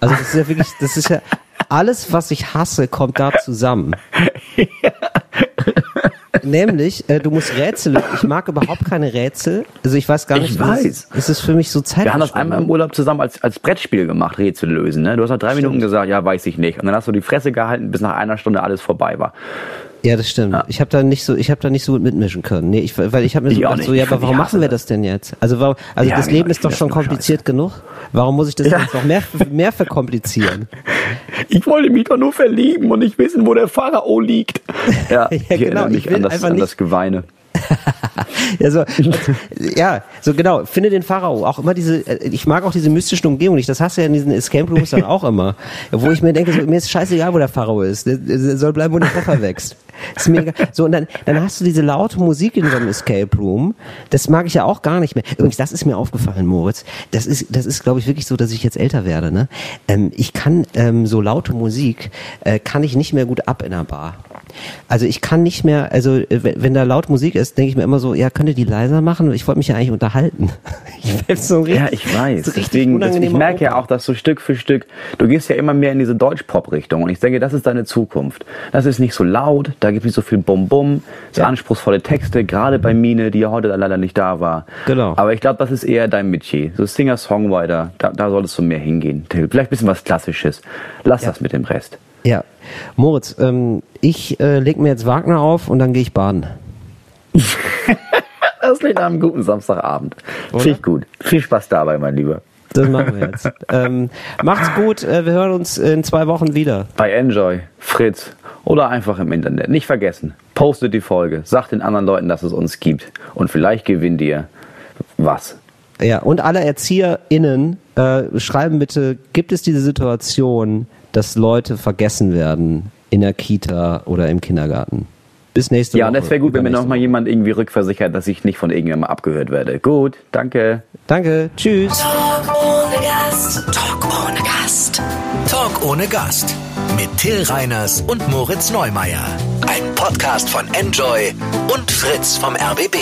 Also das ist ja wirklich, das ist ja alles, was ich hasse, kommt da zusammen. Nämlich, äh, du musst Rätsel. lösen. Ich mag überhaupt keine Rätsel. Also ich weiß gar Ich nicht. weiß. Es ist, es ist für mich so Zeit. Wir haben das einmal im Urlaub zusammen als, als Brettspiel gemacht, Rätsel lösen. Ne? Du hast nach drei Minuten gesagt, ja, weiß ich nicht. Und dann hast du die Fresse gehalten, bis nach einer Stunde alles vorbei war. Ja, das stimmt. Ich habe da nicht so, ich habe da nicht so gut mitmischen können. Nee, ich, weil ich habe mir so gedacht, so, ja, aber warum machen wir das. denn jetzt? Also warum, also Ja, das genau, Leben ist doch schon kompliziert genug. Warum muss ich das jetzt noch mehr, mehr verkomplizieren? Ich wollte mich doch nur verlieben und nicht wissen, wo der Pharao liegt. Ja, ich genau, erinnere mich ich will an das, einfach an nicht- das Geweine. Ja, so, ja, so genau. Finde den Pharao. Auch immer diese, äh, ich mag auch diese mystischen Umgebungen nicht. Das hast du ja in diesen Escape Rooms dann auch immer. Wo ich mir denke, so, mir ist scheißegal, wo der Pharao ist. Der, der soll bleiben, wo der Pfeffer wächst. Ist mega. So, und dann, dann hast du diese laute Musik in so einem Escape Room. Das mag ich ja auch gar nicht mehr. Übrigens, das ist mir aufgefallen, Moritz. Das ist, das ist, glaube ich, wirklich so, dass ich jetzt älter werde, ne? Ähm, ich kann, ähm, so laute Musik, äh, kann ich nicht mehr gut ab in einer Bar. Also ich kann nicht mehr, also äh, wenn wenn da laut Musik ist, denke ich mir immer so, ja, könnt ihr die leiser machen? Ich wollte mich ja eigentlich unterhalten. Ich so richtig, Ja, ich weiß. so Deswegen, ich merke ja auch, dass so Stück für Stück, du gehst ja immer mehr in diese Deutsch-Pop-Richtung. Und ich denke, das ist deine Zukunft. Das ist nicht so laut, da gibt es nicht so viel Bum-Bum, so Ja. anspruchsvolle Texte, gerade bei Mine, die ja heute leider nicht da war. Genau. Aber ich glaube, das ist eher dein Metier. So Singer-Songwriter, da, da solltest du mehr hingehen. Vielleicht ein bisschen was Klassisches. Lass das mit dem Rest. Ja, Moritz, ähm, ich äh, leg mir jetzt Wagner auf und dann gehe ich baden. Das klingt nach einem guten Samstagabend. Finde ich gut. Viel Spaß dabei, mein Lieber. Das machen wir jetzt. ähm, macht's gut, äh, wir hören uns in zwei Wochen wieder. Bei Enjoy, Fritz oder einfach im Internet. Nicht vergessen, postet die Folge, sagt den anderen Leuten, dass es uns gibt. Und vielleicht gewinnt ihr was. Ja, und alle ErzieherInnen äh, schreiben bitte, gibt es diese Situation, dass Leute vergessen werden in der Kita oder im Kindergarten? Bis nächste Ja, Woche. und es wäre gut, wenn mir Übernächste noch mal Woche. jemand irgendwie rückversichert, dass ich nicht von irgendjemandem abgehört werde. Gut, danke. Danke, tschüss. Talk ohne Gast. Talk ohne Gast. Talk ohne Gast. Mit Till Reiners und Moritz Neumeier. Ein Podcast von Enjoy und Fritz vom RBB.